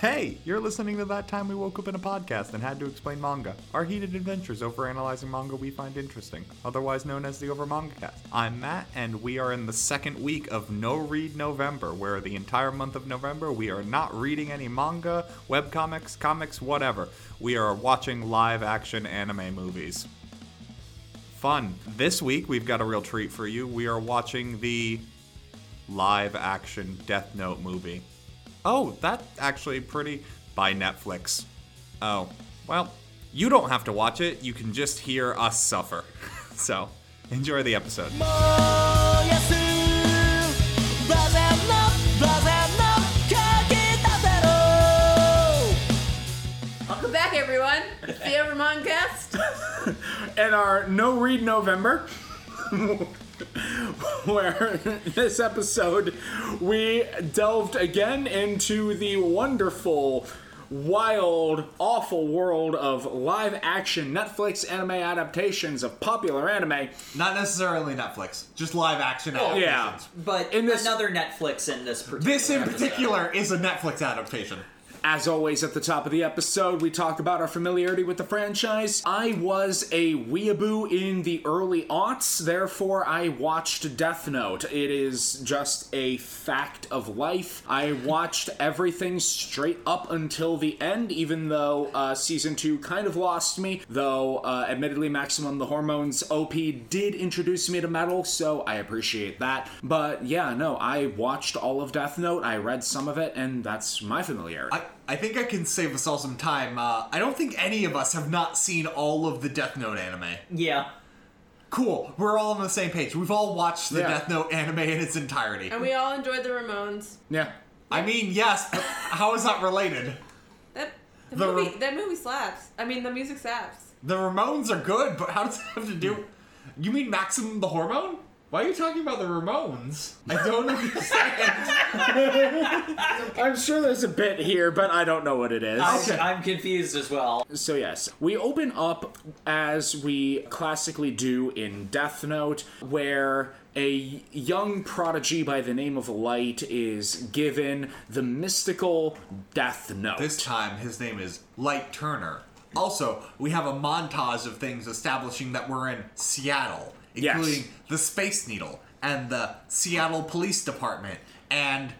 Hey, you're listening to That Time We Woke Up in a Podcast and Had to Explain Manga, our heated adventures over analyzing manga we find interesting, otherwise known as the Over Manga Cast. I'm Matt, and we are in the second week of No Read November, where the entire month of November we are not reading any manga, webcomics, comics, whatever. We are watching live action anime movies. Fun. This week we've got a real treat for you. We are watching the live action Death Note movie. Oh, that actually pretty by Netflix. Oh, well, you don't have to watch it. You can just hear us suffer. so, enjoy the episode. Welcome back, everyone. The Evermon Evermoncast. and our No Read November. where this episode we delved again into the wonderful, wild, awful world of live action Netflix anime adaptations of popular anime. Not necessarily Netflix, just live action Oh, Yeah. But In this- another Netflix in this particular. This in episode. particular is a Netflix adaptation. As always, at the top of the episode, we talk about our familiarity with the franchise. I was a weeaboo in the early aughts, therefore, I watched Death Note. It is just a fact of life. I watched everything straight up until the end, even though uh, season two kind of lost me. Though, uh, admittedly, Maximum the Hormone's OP did introduce me to metal, so I appreciate that. But yeah, no, I watched all of Death Note, I read some of it, and that's my familiarity. I, I think I can save us all some time. Uh, I don't think any of us have not seen all of the Death Note anime. Yeah. Cool, we're all on the same page. We've all watched the Yeah. Death Note anime in its entirety. And we all enjoyed the Ramones. Yeah. I mean, yes, but how is that related? That the, The movie Ram- that movie slaps. I mean the music slaps. The Ramones are good, but how does that have to do? You mean Maximum the Hormone? Why are you talking about the Ramones? I don't understand. I'm sure there's a bit here, but I don't know what it is. I'm, Okay. I'm confused as well. So, yes, we open up as we classically do in Death Note, where a young prodigy by the name of Light is given the mystical Death Note. This time, his name is Light Turner. Also, we have a montage of things establishing that we're in Seattle, Yes. including the Space Needle and the Seattle Police Department and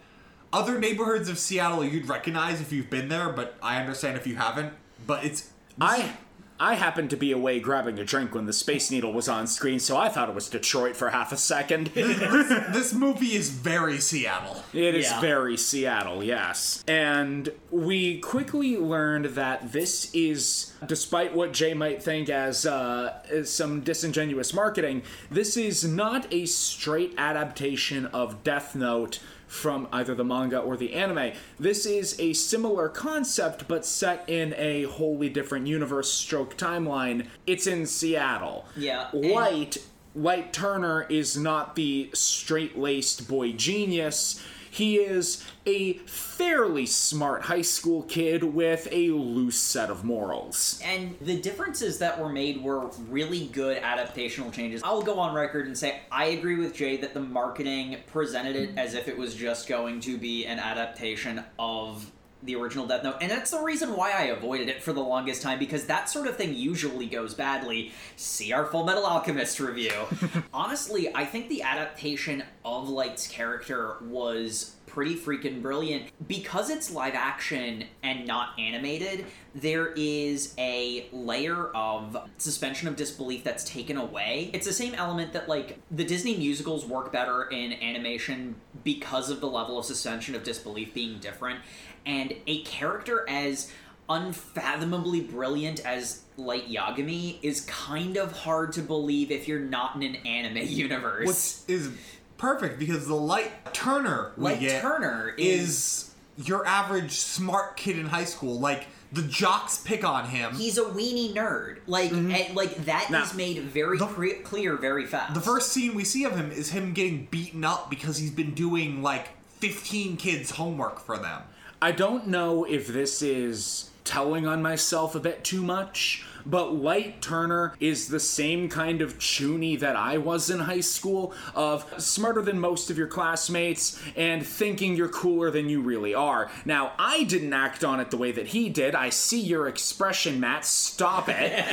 other neighborhoods of Seattle you'd recognize if you've been there, but I understand if you haven't. But it's I I happened to be away grabbing a drink when the Space Needle was on screen, so I thought it was Detroit for half a second. this movie is very Seattle. It is Yeah. very Seattle, yes. And we quickly learned that this is, despite what Jay might think as, uh, as some disingenuous marketing, this is not a straight adaptation of Death Note from either the manga or the anime. This is a similar concept, but set in a wholly different universe stroke timeline. It's in Seattle. Yeah, and- Light Light Turner is not the straight laced boy genius. He is a fairly smart high school kid with a loose set of morals. And the differences that were made were really good adaptational changes. I'll go on record and say I agree with Jay that the marketing presented it as if it was just going to be an adaptation of the original Death Note. And that's the reason why I avoided it for the longest time because that sort of thing usually goes badly. See our Fullmetal Alchemist review. Honestly, I think the adaptation of Light's character was pretty freaking brilliant because it's live action and not animated there is a layer of suspension of disbelief that's taken away it's the same element that like the disney musicals work better in animation because of the level of suspension of disbelief being different and a character as unfathomably brilliant as light yagami is kind of hard to believe if you're not in an anime universe Which is perfect because the Light Turner we Light get Turner is your average smart kid in high school. Like the jocks pick on him. he's a weenie nerd. Like, and, like that is Now, made very the- cre- clear very fast. The first scene we see of him is him getting beaten up because he's been doing like 15 kids' homework for them. I don't know if this is telling on myself a bit too much, but Light Turner is the same kind of chuny that I was in high school of smarter than most of your classmates and thinking you're cooler than you really are. Now, I didn't act on it the way that he did. I see your expression, Matt. Stop it.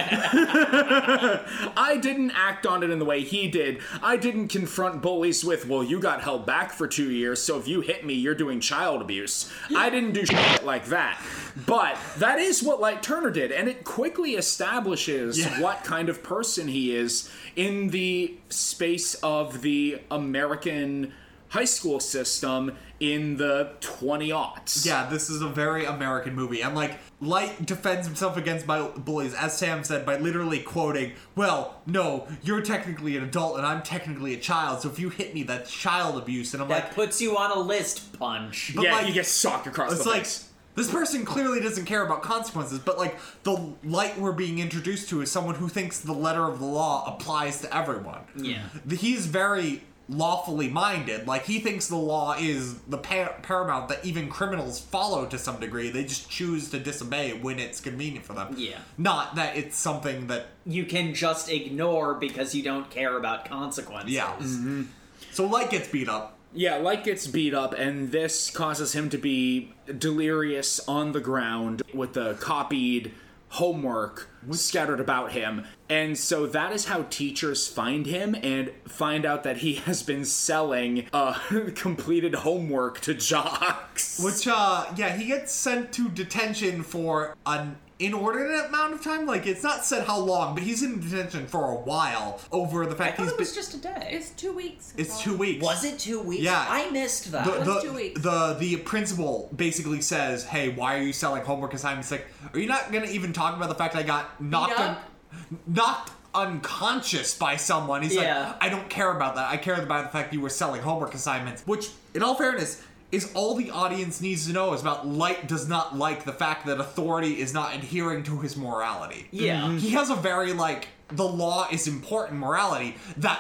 I didn't act on it in the way he did. I didn't confront bullies with, well, you got held back for two years, so if you hit me, you're doing child abuse. I didn't do shit like that. But that is what Light Turner did, and it quickly establishes Yeah. what kind of person he is in the space of the American high school system in the 20 aughts. Yeah, this is a very American movie, and like Light defends himself against by bullies, as Sam said, by literally quoting, "Well, no, you're technically an adult, and I'm technically a child. So if you hit me, that's child abuse." And I'm That like, puts you on a list, Punch. But, yeah, like, he gets socked across it's the like face. This person clearly doesn't care about consequences, but like the Light we're being introduced to is someone who thinks the letter of the law applies to everyone. Yeah. he's very lawfully minded. Like he thinks the law is the par- paramount that even criminals follow to some degree. They just choose to disobey when it's convenient for them. Yeah. Not that it's something that You can just ignore because you don't care about consequences. yeah. Mm-hmm. So Light gets beat up. Yeah, Light gets beat up, and this causes him to be delirious on the ground with the copied homework scattered about him. And so that is how teachers find him and find out that he has been selling uh, completed homework to jocks. Which uh yeah, he gets sent to detention for an inordinate amount of time. Like it's not said how long, but he's in detention for a while over the fact I fact thought he's it was been just a day. It's two weeks. it's Paul. two weeks. Was it two weeks? Yeah. I missed that. the, was the, two weeks. the the principal basically says, "Hey, why are you selling homework assignments?" Like, are you not gonna even talk about the fact I got knocked un- up? knocked unconscious by someone? He's Yeah. like, I don't care about that. I care about the fact you were selling homework assignments. Which, in all fairness. Is all the audience needs to know is about Light does not like the fact that authority is not adhering to his morality. Yeah. Mhm. He has a very like the law is important morality that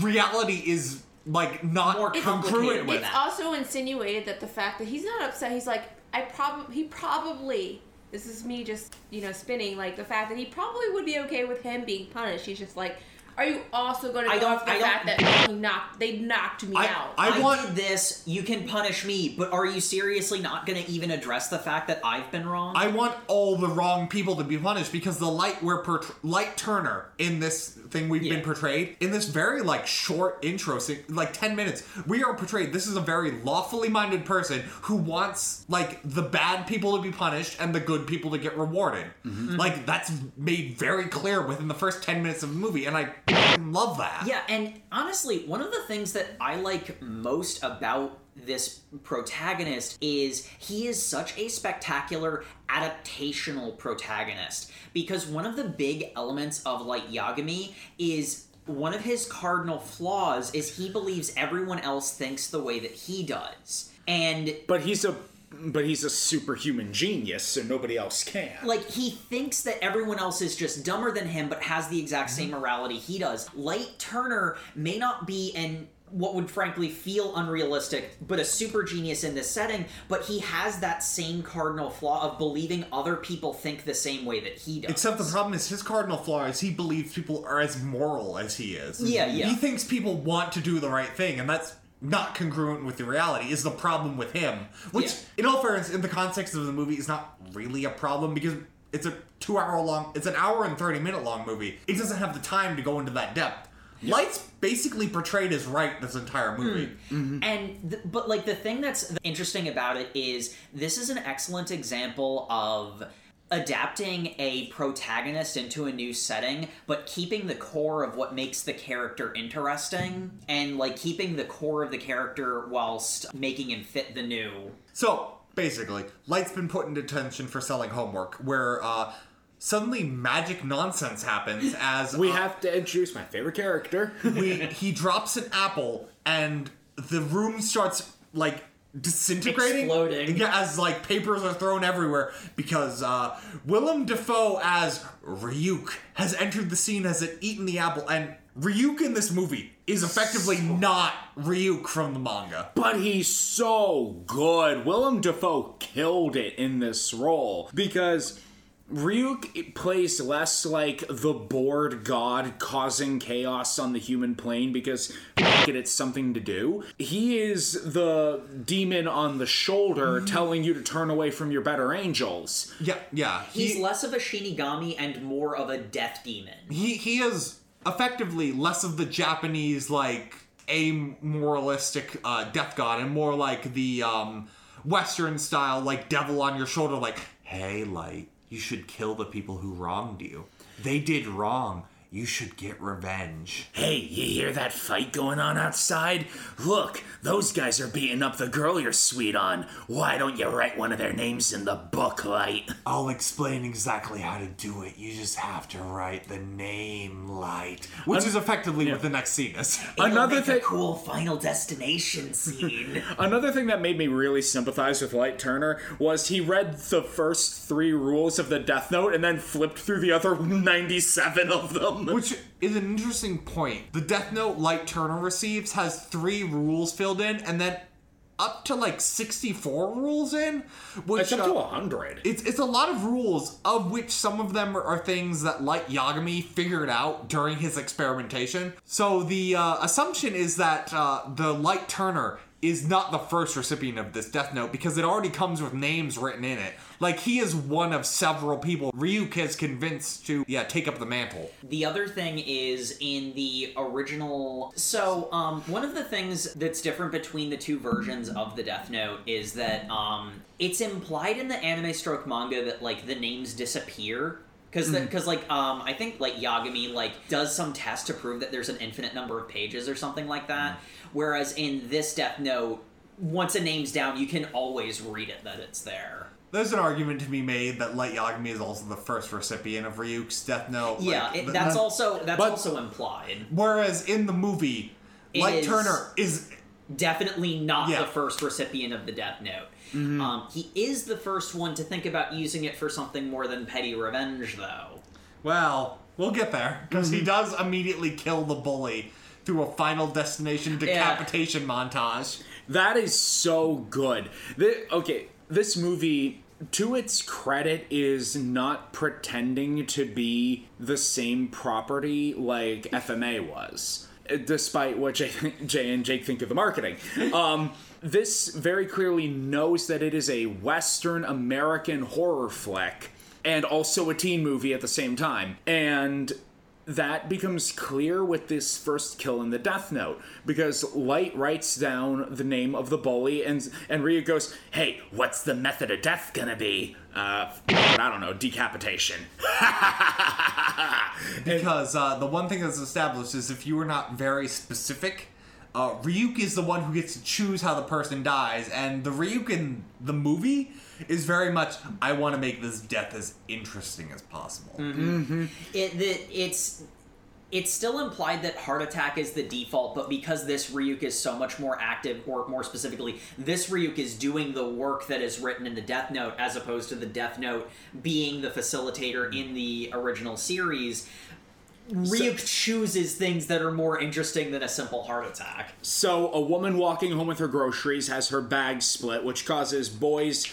reality is like not More congruent complicated with with It's that. also insinuated that the fact that he's not upset, he's like, I probably, he probably, this is me just, you know, spinning, like the fact that he probably would be okay with him being punished. He's just like, are you also going to I go off the I fact that he knocked, they knocked me I- out? I I, want- did this. You can punish me, but are you seriously not going to even address the fact that I've been wrong? I want all the wrong people to be punished because the light we're portray- light Turner in this thing we've Yeah. been portrayed in this very like short intro, like ten minutes. We are portrayed. This is a very lawfully minded person who wants like the bad people to be punished and the good people to get rewarded. Mm-hmm. Like that's made very clear within the first ten minutes of the movie, and I f***ing love that. Yeah, and honestly, one of the things that I like most about this protagonist is he is such a spectacular adaptational protagonist because one of the big elements of like Yagami is one of his cardinal flaws is he believes everyone else thinks the way that he does. And But he's a but he's a superhuman genius, so nobody else can. like he thinks that everyone else is just dumber than him but has the exact same Mm-hmm. morality he does light turner may not be an what would frankly feel unrealistic but a super genius in this setting but he has that same cardinal flaw of believing other people think the same way that he does Except the problem is his cardinal flaw is he believes people are as moral as he is. Yeah, yeah. He thinks people want to do the right thing, and that's not congruent with the reality. Is the problem with him? Which, Yeah. in all fairness, in the context of the movie, is not really a problem because it's a two-hour long, it's an hour and thirty-minute long movie. It doesn't have the time to go into that depth. Light's basically portrayed as right this entire movie. Hmm. Mm-hmm. And th- but like the thing that's interesting about it is this is an excellent example of adapting a protagonist into a new setting but keeping the core of what makes the character interesting and like keeping the core of the character whilst making him fit the new So basically, Light's been put in detention for selling homework, where uh, suddenly magic nonsense happens as We uh, have to introduce my favorite character. we he drops an apple and the room starts like disintegrating Exploding. yeah as like papers are thrown everywhere because uh willem dafoe as ryuk has entered the scene has it eaten the apple and ryuk in this movie is effectively not ryuk from the manga but he's so good. Willem Dafoe killed it in this role because Ryuk plays less like the bored god causing chaos on the human plane because fuck it, it's something to do. He is the demon on the shoulder telling you to turn away from your better angels. Yeah, yeah. He's He, less of a Shinigami and more of a death demon. he he is effectively less of the Japanese like amoralistic uh, death god and more like the um, Western style like devil on your shoulder. Like, hey, light, you should kill the people who wronged you. They did wrong. You should get revenge. Hey, you hear that fight going on outside? Look, those guys are beating up the girl you're sweet on. Why don't you write one of their names in the book, Light? I'll explain exactly how to do it. You just have to write the name light, which is effectively what the next scene is. Another Make a thing- cool final destination scene. Another thing that made me really sympathize with Light Turner was he read the first three rules of the Death Note and then flipped through the other 97 of them. Which is an interesting point. The Death Note Light Turner receives has three rules filled in, and then up to like 64 rules in. Which It's up to uh, 100. it's, it's a lot of rules, of which some of them are, are things that Light Yagami figured out during his experimentation. So the uh, assumption is that uh, the Light Turner is not the first recipient of this Death Note because it already comes with names written in it. Like he is one of several people Ryuk has convinced to yeah take up the mantle. The other thing is in the original. So, um, one of the things that's different between the two versions of the Death Note is that um, it's implied in the anime stroke manga that like the names disappear. Because, because like, um, I think like Yagami like does some test to prove that there's an infinite number of pages or something like that. Whereas in this Death Note, once a name's down, you can always read it that it's there. There's an argument to be made that Light Yagami is also the first recipient of Ryuk's Death Note. Yeah, like, it, that's th- also that's also implied. Whereas in the movie, Light Turner is definitely not Yeah. the first recipient of the Death Note. Um, he is the first one to think about using it for something more than petty revenge, though. well, we'll get there because he does immediately kill the bully through a Final Destination decapitation montage. That is so good. The, okay, this movie, to its credit, is not pretending to be the same property like FMA was, despite what Jay, Jay and Jake think of the marketing. Um, this very clearly knows that it is a Western American horror flick and also a teen movie at the same time. And that becomes clear with this first kill in the Death Note because Light writes down the name of the bully and and Ryu goes, "Hey, what's the method of death gonna be?" Uh, I don't know, decapitation. Because uh, the one thing that's established is if you are not very specific, uh, Ryuk is the one who gets to choose how the person dies, and the Ryuk in the movie is very much I want to make this death as interesting as possible. It the, it's it's still implied that heart attack is the default, but because this Ryuk is so much more active, or more specifically, this Ryuk is doing the work that is written in the Death Note, as opposed to the Death Note being the facilitator in the original series. Ryuk chooses things that are more interesting than a simple heart attack. So, a woman walking home with her groceries has her bag split, which causes boys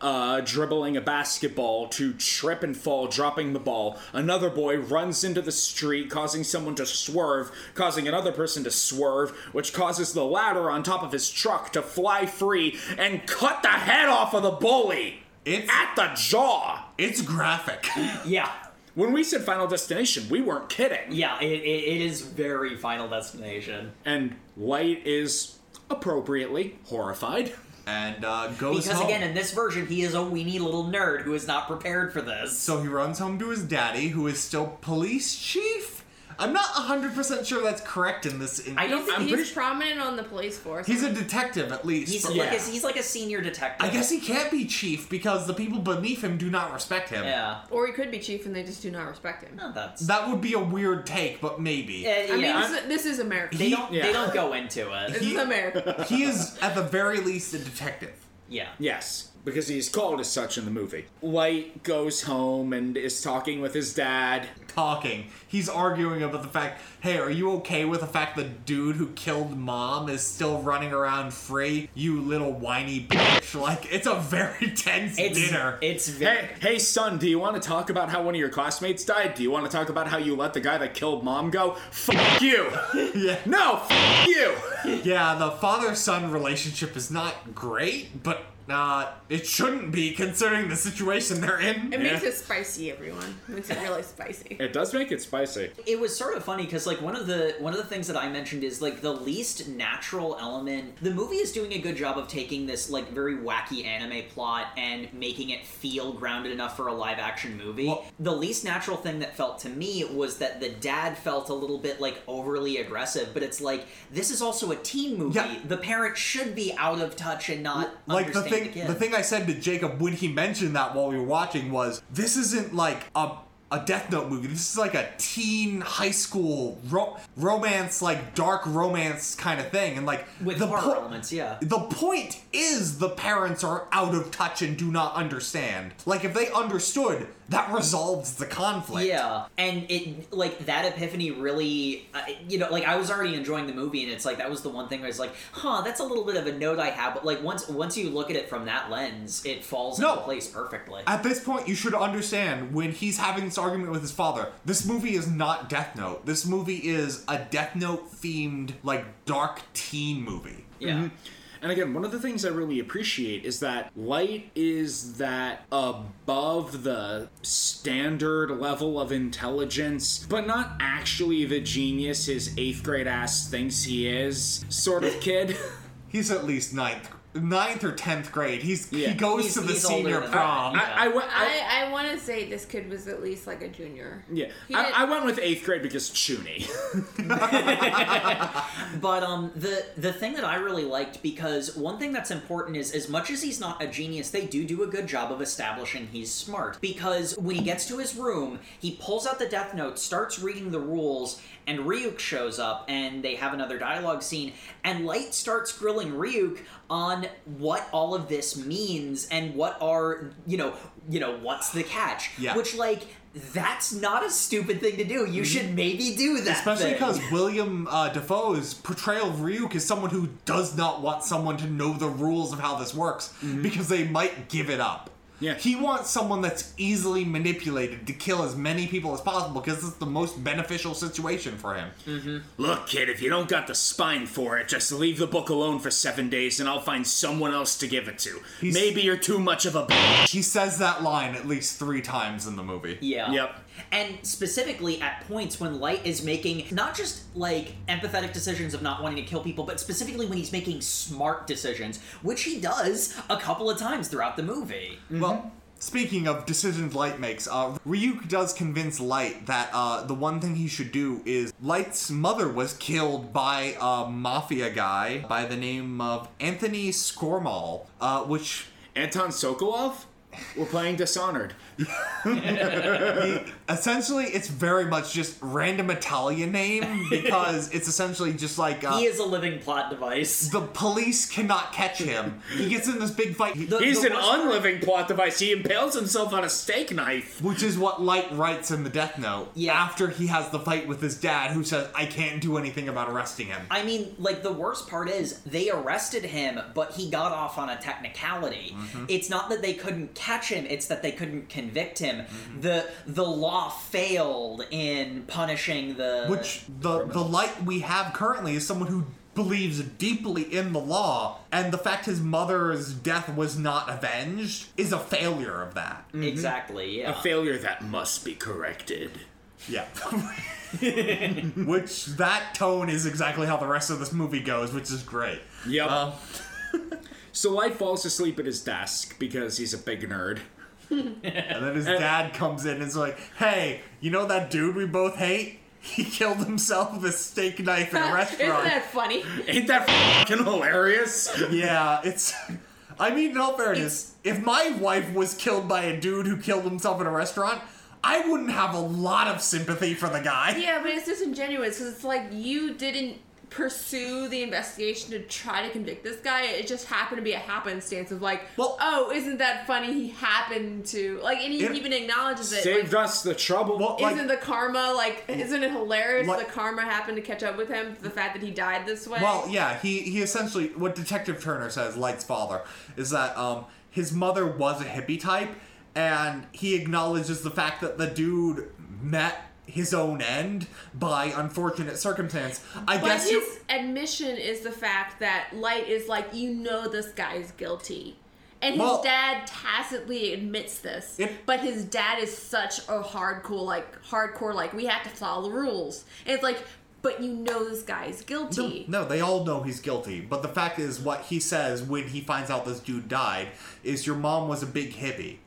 uh, dribbling a basketball to trip and fall, dropping the ball. Another boy runs into the street, causing someone to swerve, causing another person to swerve, which causes the ladder on top of his truck to fly free and cut the head off of the bully It's at the jaw. it's graphic. Yeah, When we said Final Destination, we weren't kidding. yeah, it, it, it is very Final Destination. And Light is appropriately horrified. and uh, goes Because home. again, in this version, he is a weenie little nerd who is not prepared for this. So he runs home to his daddy, who is still police chief. I'm not 100% sure that's correct in this. In- I don't He's, think I'm he's pretty- prominent on the police force. he's a detective at least. he's but- like a, Yeah. he's like a senior detective. I guess he can't be chief because the people beneath him do not respect him. Yeah. or he could be chief and they just do not respect him. Oh, that's. That would be a weird take, but maybe. Uh, I mean, this, is, this is America. they don't. Yeah. They don't go into This it. he- is America. he is at the very least a detective. Yeah. Yes. Because he's called as such in the movie. Light goes home and is talking with his dad. talking. He's arguing about the fact, hey, are you okay with the fact the dude who killed mom is still running around free? You little whiny bitch. Like, it's a very tense It's dinner. it's very Hey, hey, son, do you want to talk about how one of your classmates died? Do you want to talk about how you let the guy that killed mom go? Fuck you! yeah. No, fuck you! Yeah, the father son relationship is not great, but uh, it shouldn't be considering the situation they're in. It makes it spicy, everyone. It makes it really spicy. It does make it spicy. it was sort of funny because like one of the one of the things that I mentioned is like the least natural element. The movie is doing a good job of taking this like very wacky anime plot and making it feel grounded enough for a live action movie. Well- the least natural thing that felt to me was that the dad felt a little bit like overly aggressive, but it's like this is also a teen movie. Yeah. The parent should be out of touch and not like the understand thing the the thing I said to Jacob when he mentioned that while we were watching was this isn't like a a Death Note movie. This is like a teen high school ro- romance, like dark romance kind of thing, and like with the horror po- elements, yeah. The point is the parents are out of touch and do not understand. Like if they understood, that resolves the conflict. Yeah, and it like that epiphany really, uh, you know, like I was already enjoying the movie, and it's like that was the one thing where it's like, huh, that's a little bit of a note I have, but like once once you look at it from that lens, it falls No. into place perfectly. At this point, you should understand when he's having this argument with his father. This movie is not Death Note. This movie is a Death Note themed, like dark teen movie. yeah, And again, one of the things I really appreciate is that Light is that above the standard level of intelligence, but not actually the genius his eighth grade ass thinks he is sort of kid. He's at least ninth, ninth or tenth grade. He's Yeah. he goes He's- to the he's older senior than prom. that. I, I, went- I, I, I want to say this kid was at least like a junior. yeah, He I, I went with eighth grade because Chuni. but um, the the thing that I really liked because one thing that's important is as much as he's not a genius, they do do a good job of establishing he's smart. Because when he gets to his room, he pulls out the Death Note, starts reading the rules, and Ryuk shows up, and they have another dialogue scene, and Light starts grilling Ryuk on what all of this means and what are you know you know what's the catch, Yeah. which like. That's not a stupid thing to do. You should maybe do that. Especially thing. because Willem uh, Dafoe's portrayal of Ryuk is someone who does not want someone to know the rules of how this works because they might give it up. Yeah. He wants someone that's easily manipulated to kill as many people as possible because it's the most beneficial situation for him. Mm-hmm. Look, kid, if you don't got the spine for it, just leave the book alone for seven days and I'll find someone else to give it to. He's- Maybe you're too much of a bitch. He says that line at least three times in the movie. Yeah. Yep. And specifically at points when Light is making not just like empathetic decisions of not wanting to kill people, but specifically when he's making smart decisions, which he does a couple of times throughout the movie. Well, speaking of decisions Light makes, uh, Ryuk does convince Light that uh, the one thing he should do is Light's mother was killed by a mafia guy by the name of Anthony Skomal, uh, which Anton Sokolov? We're playing Dishonored. essentially it's very much just random Italian name because it's essentially just like uh, he is a living plot device. the police cannot catch him. He gets in this big fight. The- He's the an worst part- unliving plot device. He impales himself on a steak knife. Which is what Light writes in the Death Note. Yeah. After he has the fight with his dad, who says, I can't do anything about arresting him. I mean, like the worst part is they arrested him, but he got off on a technicality. Mm-hmm. It's not that they couldn't catch him; it's that they couldn't convict him. Mm-hmm. the The law failed in punishing the Which the the light we have currently is someone who believes deeply in the law, and the fact his mother's death was not avenged is a failure of that. exactly. Yeah. A failure that must be corrected. Yeah. which that tone is exactly how the rest of this movie goes, which is great. Yep. Um, so Light falls asleep at his desk because he's a big nerd. And then his dad comes in and is like, "Hey, you know that dude we both hate? He killed himself with a steak knife in a restaurant. Isn't restaurant." that funny? Ain't that fucking hilarious? Yeah, it's. I mean, in all fairness, if my wife was killed by a dude who killed himself in a restaurant, I wouldn't have a lot of sympathy for the guy. Yeah, but it's disingenuous because it's like you didn't pursue the investigation to try to convict this guy. It just happened to be a happenstance of like, Well- oh, isn't that funny? He happened to like, and he even acknowledges it. Saved like, us the trouble. Well, like- isn't the karma like? Isn't it hilarious? Like- the karma happened to catch up with him. The fact that he died this way. Well, yeah, he he essentially what Detective Turner says, Light's father, is that um his mother was a hippie type, and he acknowledges the fact that the dude met his own end by unfortunate circumstance. I But guess his you. admission is the fact that Light is like, you know, this guy's guilty. And his Well- dad tacitly admits this, It- but his dad is such a hardcore, like hardcore, like we have to follow the rules. And it's like, but you know this guy's guilty. No, they all know he's guilty. But the fact is, what he says when he finds out this dude died is your mom was a big hippie.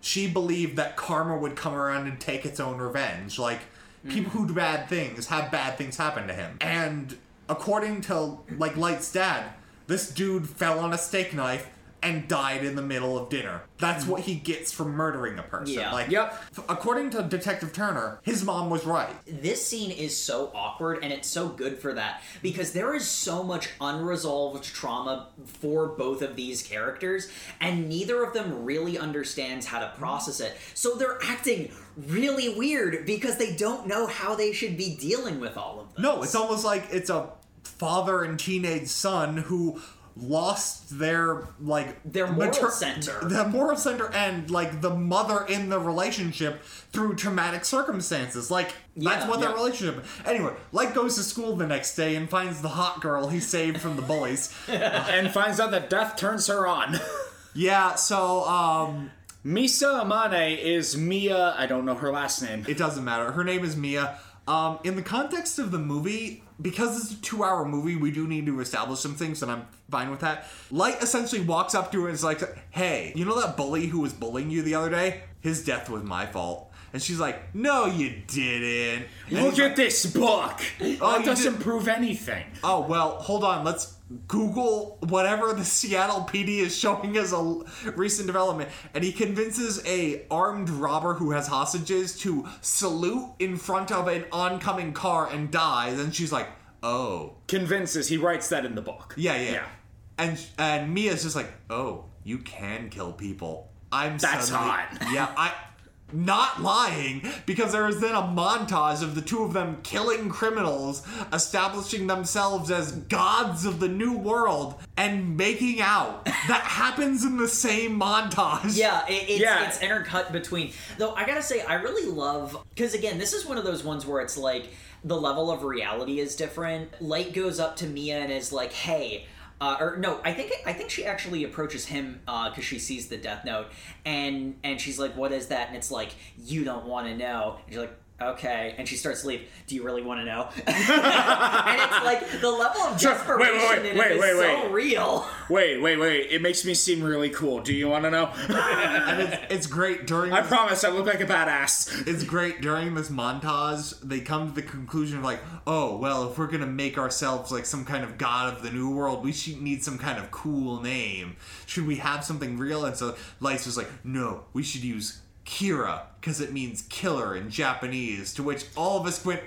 She believed that karma would come around and take its own revenge. Like, people who do bad things have bad things happen to him. And according to, like, Light's dad, this dude fell on a steak knife and died in the middle of dinner. That's what he gets for murdering a person. Yeah. Like, Yep. f- according to Detective Turner, his mom was right. this scene is so awkward and it's so good for that because there is so much unresolved trauma for both of these characters and neither of them really understands how to process it so they're acting really weird because they don't know how they should be dealing with all of this No, it's almost like it's a father and teenage son who lost their like Their moral center. the moral center and like the mother in the relationship through traumatic circumstances like that's Yeah, what their relationship anyway like goes to school the next day and finds the hot girl he saved from the bullies and finds out that death turns her on. yeah so um Misa Amane is Mia. I don't know her last name. It doesn't matter. Her name is Mia. Um, in the context of the movie, because it's a two-hour movie, we do need to establish some things, and I'm fine with that. Light essentially walks up to her and is like, "Hey, you know that bully who was bullying you the other day? His death was my fault." And she's like, "No, you didn't." And Look at like, this book. Oh, it doesn't did- prove anything. Oh well, hold on. Let's Google whatever the Seattle PD is showing as a l- recent development, and he convinces a armed robber who has hostages to salute in front of an oncoming car and dies. And she's like, "Oh, Convinces. He writes that in the book. yeah, yeah." Yeah. And and Mia's just like, "Oh, you can kill people." I'm That's suddenly- hot. Yeah, I. Not lying, because there is then a montage of the two of them killing criminals, establishing themselves as gods of the new world, and making out. that happens in the same montage. Yeah, it, it's, Yeah. it's intercut between. Though I gotta say, I really love because again, this is one of those ones where it's like the level of reality is different. Light goes up to Mia and is like, "Hey." Uh, or no, I think I think she actually approaches him because she sees the death note, and and she's like, "What is that?" And it's like, "You don't want to know." And she's like, "Okay," and she starts to leave. Do you really want to know? and it's like the level of Sure. Wait, desperation wait, wait, in wait, it is wait, so wait. real. Wait, wait, wait. It makes me seem really cool. Do you want to know? and it's, it's great during. I this- promise I look like a badass. it's great during this montage they come to the conclusion of like oh well if we're gonna make ourselves like some kind of god of the new world we should need some kind of cool name should we have something real and so light's just like no we should use kira because it means killer in japanese to which all of us went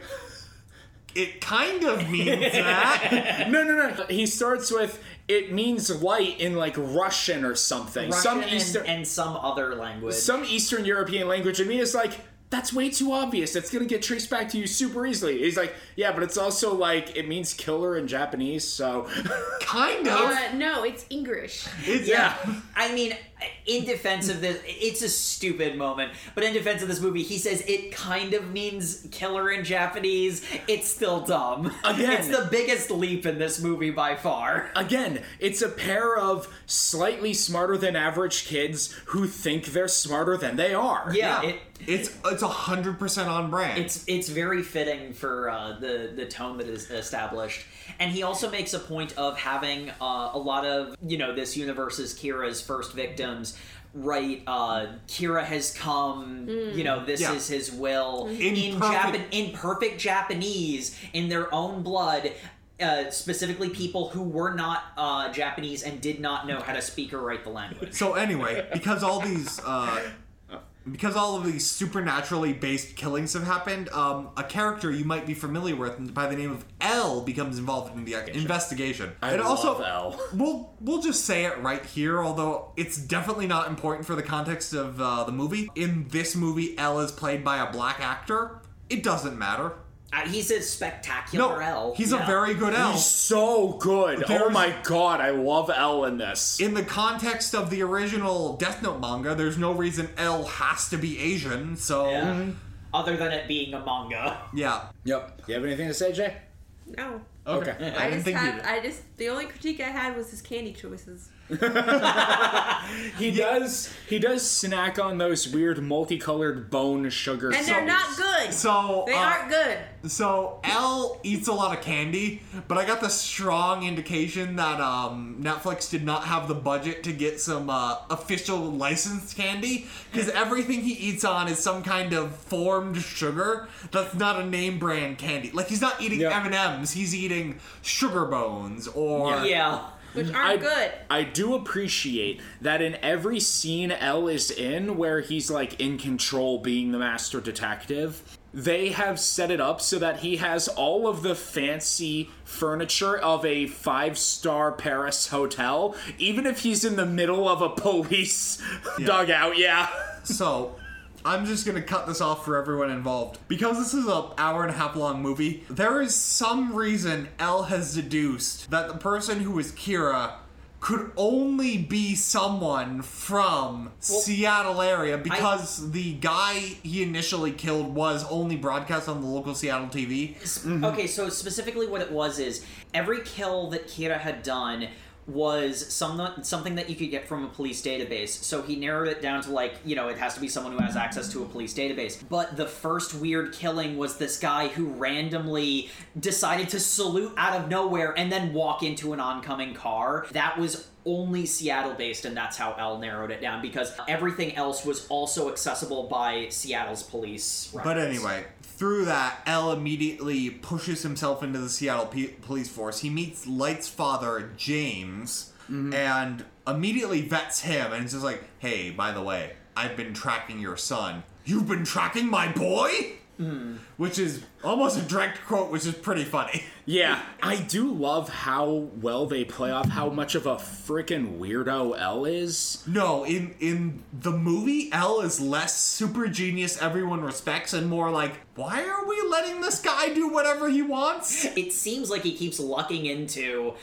it kind of means that No, no, no. He starts with it means light in like Russian or something. Russian some and, Eastern and some other language. some Eastern European language, and Mia is like, that's way too obvious. It's gonna get traced back to you super easily. He's like, yeah, but it's also like it means killer in Japanese, so kind of Uh, no, it's English. it's yeah. I mean, in defense of this, it's a stupid moment, but in defense of this movie, he says it kind of means killer in Japanese. It's still dumb. Again. It's the biggest leap in this movie by far. again, it's a pair of slightly smarter than average kids who think they're smarter than they are. Yeah, yeah. it, it's it's a hundred percent on brand it's it's very fitting for uh, the the tone that is established, and he also makes a point of having uh, a lot of you know this universe is Kira's first Right, uh, Kira has come. You know, this Yeah. is his will In in perfect- in perfect Japanese, in their own blood. Uh, specifically, people who were not uh, Japanese and did not know how to speak or write the language. So anyway, because all these uh, because all of these supernaturally based killings have happened, um, a character you might be familiar with by the name of L becomes involved in the investigation. I and love also, L. We'll we'll just say it right here, although it's definitely not important for the context of uh, the movie. In this movie, L is played by a black actor. It doesn't matter. Uh, he's a spectacular No, L. he's Yeah. a very good L. He's so good. Oh my god, I love L in this. in the context of the original Death Note manga, there's no reason L has to be Asian, so Yeah. Other than it being a manga. yeah. Yep. You have anything to say, Jay? No. Okay. Okay. I, I, didn't just think you. I just the only critique I had was his candy choices. He does. He does snack on those weird multicolored bone sugar. And they're not good. So they uh, aren't good. So L eats a lot of candy, but I got the strong indication that um, Netflix did not have the budget to get some uh, official licensed candy because everything he eats on is some kind of formed sugar that's not a name brand candy. Like he's not eating Yeah. M and M's, he's eating sugar bones or Yeah. Which I, aren't good. I do appreciate that in every scene L is in where he's like in control being the master detective, they have set it up so that he has all of the fancy furniture of a five star Paris hotel, even if he's in the middle of a police dugout, yeah. So, I'm just gonna cut this off for everyone involved. Because this is an hour and a half long movie, there is some reason L has deduced that the person who is Kira could only be someone from Seattle area because the guy he initially killed was only broadcast on the local Seattle TV. Okay, so specifically what it was is every kill that Kira had done was some, something that you could get from a police database. So he narrowed it down to like, you know, it has to be someone who has access to a police database. But the first weird killing was this guy who randomly decided to salute out of nowhere and then walk into an oncoming car. That was only Seattle based, and that's how L narrowed it down because everything else was also accessible by Seattle's police. But anyway, through that, L immediately pushes himself into the Seattle P- police force. He meets Light's father, James, mm-hmm. and immediately vets him and is just like, hey, by the way, I've been tracking your son. You've been tracking my boy? Mm-hmm. Which is almost a direct quote, which is pretty funny. Yeah, I do love how well they play off how much of a freaking weirdo L is. No, in in the movie, L is less super genius everyone respects and more like, why are we letting this guy do whatever he wants? it seems like he keeps lucking into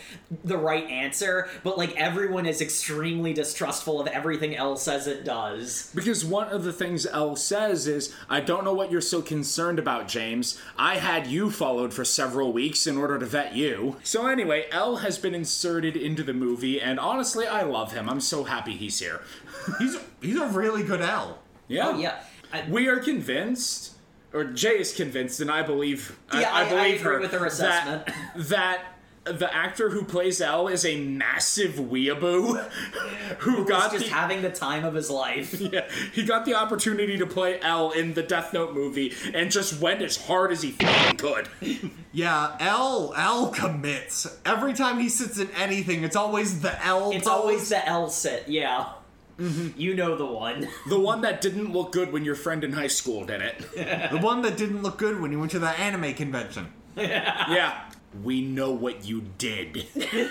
the right answer, but like everyone is extremely distrustful of everything L says it does. Because one of the things L says is, I don't know what you're so concerned about, James. I had you followed for several weeks in order to vet you. So, anyway, L has been inserted into the movie, and honestly, I love him. I'm so happy he's here. He's he's a really good L. Yeah. Oh yeah. I- We are convinced, or Jay is convinced, and I believe, Yeah, I- I believe agree her, with her that- assessment. That, the actor who plays L is a massive weeaboo who got He's just the, having the time of his life. Yeah, he got the opportunity to play L in the Death Note movie and just went as hard as he fucking could. Yeah, L L commits. Every time he sits in anything, it's always the L. It's pose. always the L sit, yeah. Mm-hmm. You know the one. The one that didn't look good when your friend in high school did it. the one that didn't look good when you went to the anime convention. Yeah. We know what you did.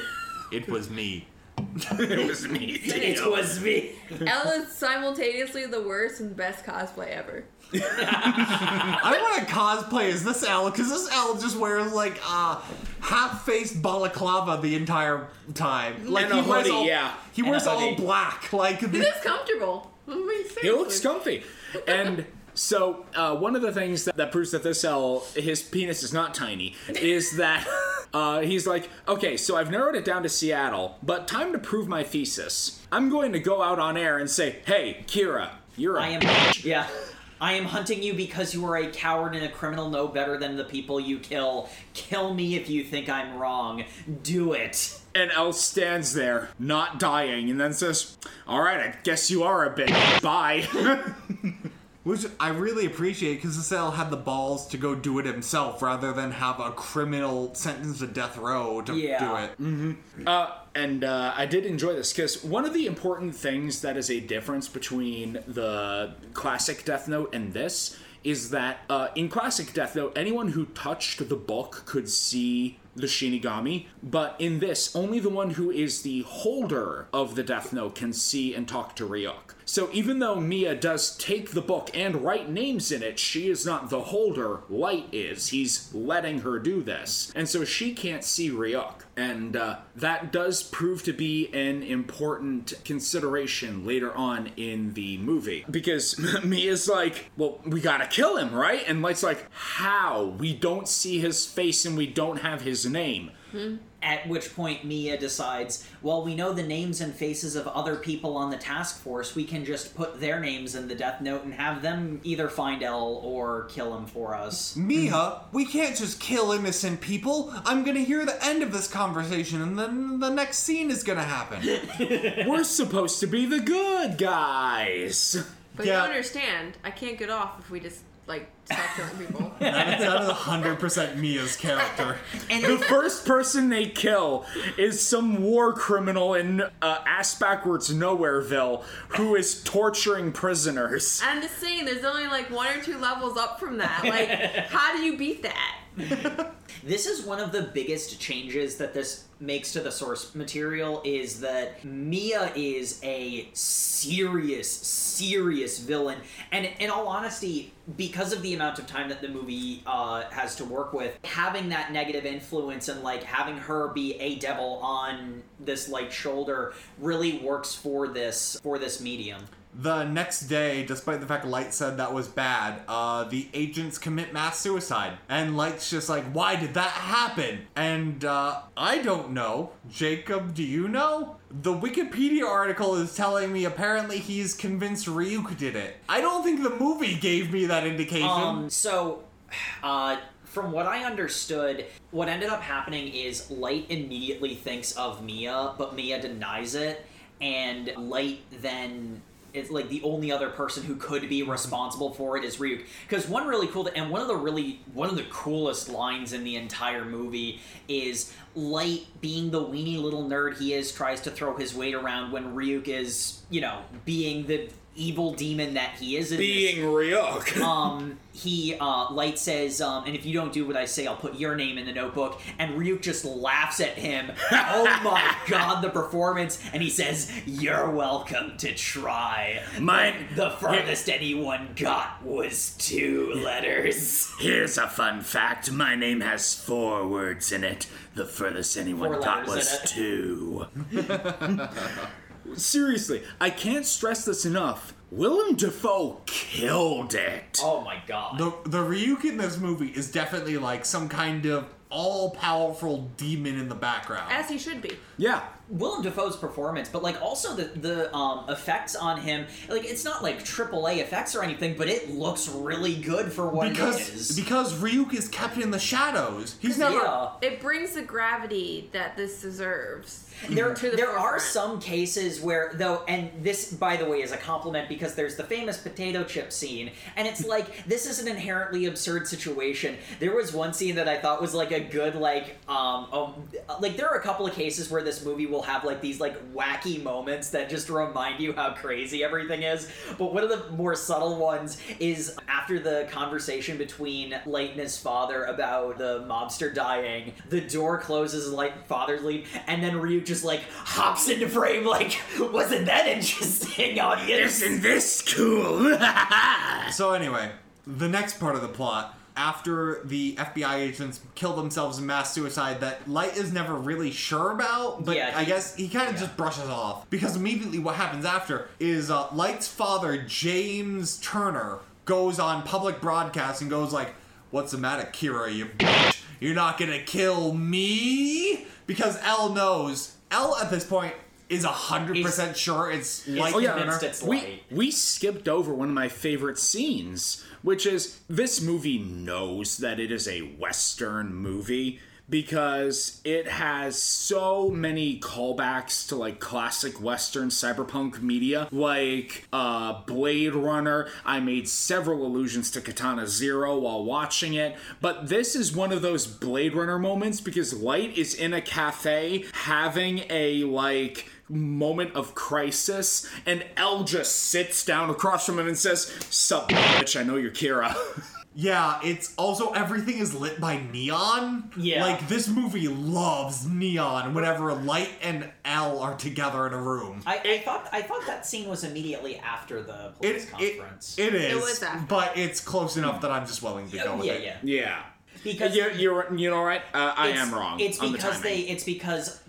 It was me. it was me. It was me. L is simultaneously the worst and best cosplay ever. I want to cosplay as this L because this L just wears like a half-faced balaclava the entire time. Like And a he wears hoodie, all, yeah. He And wears all black. Like He the, comfortable. I mean, He looks comfy. And so, uh, one of the things that, that proves that this L, his penis is not tiny, is that uh, he's like, okay, so I've narrowed it down to Seattle, but time to prove my thesis. I'm going to go out on air and say, hey, Kira, you're a I am yeah. I am hunting you because you are a coward and a criminal no better than the people you kill. Kill me if you think I'm wrong. Do it. And L stands there, not dying, and then says, All right, I guess you are a bitch. Bye. Which I really appreciate because L had the balls to go do it himself rather than have a criminal sentenced to death row to Yeah. do it. Uh, and uh, I did enjoy this because one of the important things that is a difference between the classic Death Note and this is that uh, in classic Death Note, anyone who touched the book could see the Shinigami, but in this, only the one who is the holder of the Death Note can see and talk to Ryuk. So even though Mia does take the book and write names in it, she is not the holder. Light is. He's letting her do this. And so she can't see Ryuk. And uh, that does prove to be an important consideration later on in the movie. Because Mia's like, well, we gotta kill him, right? And Light's like, how? We don't see his face and we don't have his name. At which point Mia decides, well, we know the names and faces of other people on the task force. We can just put their names in the death note and have them either find L or kill him for us. Mia, we can't just kill innocent people. I'm gonna hear the end of this conversation, and then the next scene is gonna happen. We're supposed to be the good guys. But Yeah. you don't understand. I can't get off if we just like start killing people. that is 100% Mia's character. And The first person they kill is some war criminal in uh, ass backwards Nowhereville who is torturing prisoners. I'm just saying, there's only like one or two levels up from that. Like, how do you beat that? This is one of the biggest changes that this makes to the source material is that Mia is a serious, serious villain. And in all honesty, because of the amount of time that the movie uh, has to work with, having that negative influence and like having her be a devil on this like shoulder really works for this for this medium. The next day, despite the fact Light said that was bad, uh, the agents commit mass suicide. And Light's just like, why did that happen? And uh, I don't know. Jacob, do you know? The Wikipedia article is telling me apparently he's convinced Ryuk did it. I don't think the movie gave me that indication. Um, so, uh, from what I understood, what ended up happening is Light immediately thinks of Mia, but Mia denies it, and Light then is like the only other person who could be responsible for it is Ryuk. Because one really cool, and one of the really one of the coolest lines in the entire movie is Light, being the weenie little nerd he is, tries to throw his weight around when Ryuk is, you know, being the evil demon that he is. In this- Being Ryuk. um, he uh, Light says, um, and if you don't do what I say, I'll put your name in the notebook. And Ryuk just laughs at him. oh my god, the performance! And he says, "You're welcome to try." Mine- the farthest anyone got was two letters. Here's a fun fact my name has four words in it. The furthest anyone Four got was two. Seriously, I can't stress this enough. Willem Dafoe killed it. Oh my god. the, the Ryuk in this movie is definitely like some kind of all powerful demon in the background. As he should be. Yeah. Willem Dafoe's performance, but like also the the um, effects on him, like it's not like AAA effects or anything, but it looks really good for what it because is. because Ryuk is kept in the shadows. He's never yeah. It brings the gravity that this deserves. There, to the there are some cases where though, and this, by the way, is a compliment because there's the famous potato chip scene, and it's like this is an inherently absurd situation. There was one scene that I thought was like a good like, um, um like there are a couple of cases where this movie will have like these like wacky moments that just remind you how crazy everything is. But one of the more subtle ones is after the conversation between Light and his father about the mobster dying, the door closes, like and father leave, and then Ryuk just like hops into frame like, wasn't that interesting, audience? Isn't this cool? So anyway, the next part of the plot, after the FBI agents kill themselves in mass suicide that Light is never really sure about, but Yeah, I guess he kind of just brushes off. Because immediately what happens after is uh, Light's father, James Turner, goes on public broadcast and goes like, What's the matter, Kira, you bitch? You're not gonna kill me? Because L knows. L at this point is 100% sure it's Light Oh, Turner. convinced it's we Light. we skipped over one of my favorite scenes, which is this movie knows that it is a western movie because it has so many callbacks to like classic Western cyberpunk media, like uh, Blade Runner. I made several allusions to Katana Zero while watching it, but this is one of those Blade Runner moments because Light is in a cafe having a like moment of crisis and L just sits down across from him and says, Sup, bitch, I know you're Kira. Yeah, it's also everything is lit by neon. Yeah. Like this movie loves neon whenever Light and L are together in a room. I, I thought I thought that scene was immediately after the police It, it, conference. it is, was after. but it's close enough that I'm just willing to go with yeah, it. yeah. yeah. Because you're, you're you know right. Uh, I am wrong. It's on the because timing. they. It's because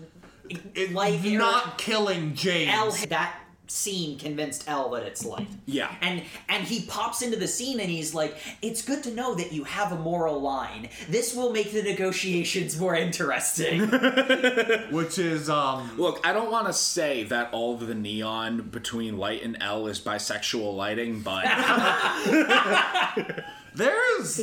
It, Light not killing James. L that scene convinced L that it's light. Yeah. And and he pops into the scene and he's like, "It's good to know that you have a moral line. This will make the negotiations more interesting." which is um Look, I don't want to say that all of the neon between light and L is bisexual lighting, but there's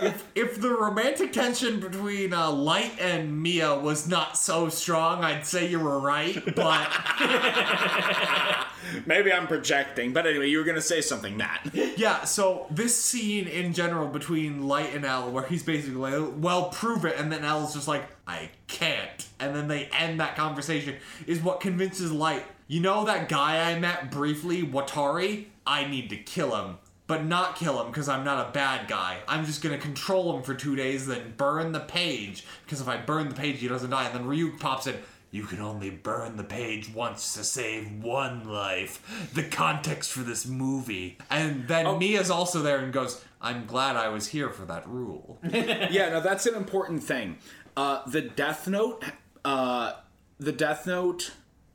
if if the romantic tension between uh, Light and Mia was not so strong, I'd say you were right. But maybe I'm projecting. But anyway, you were gonna say something, Matt. yeah, so this scene in general between Light and L, where he's basically like, "Well, prove it," and then L's just like, "I can't," and then they end that conversation, is what convinces Light. You know that guy I met briefly, Watari? I need to kill him. But not kill him because I'm not a bad guy. I'm just gonna control him for two days, then burn the page. Because if I burn the page, he doesn't die. And then Ryuk pops in. You can only burn the page once to save one life. The context for this movie. And then Mia's also there and goes, I'm glad I was here for that rule. yeah, no, that's an important thing. Uh, the Death Note, uh, the Death Note,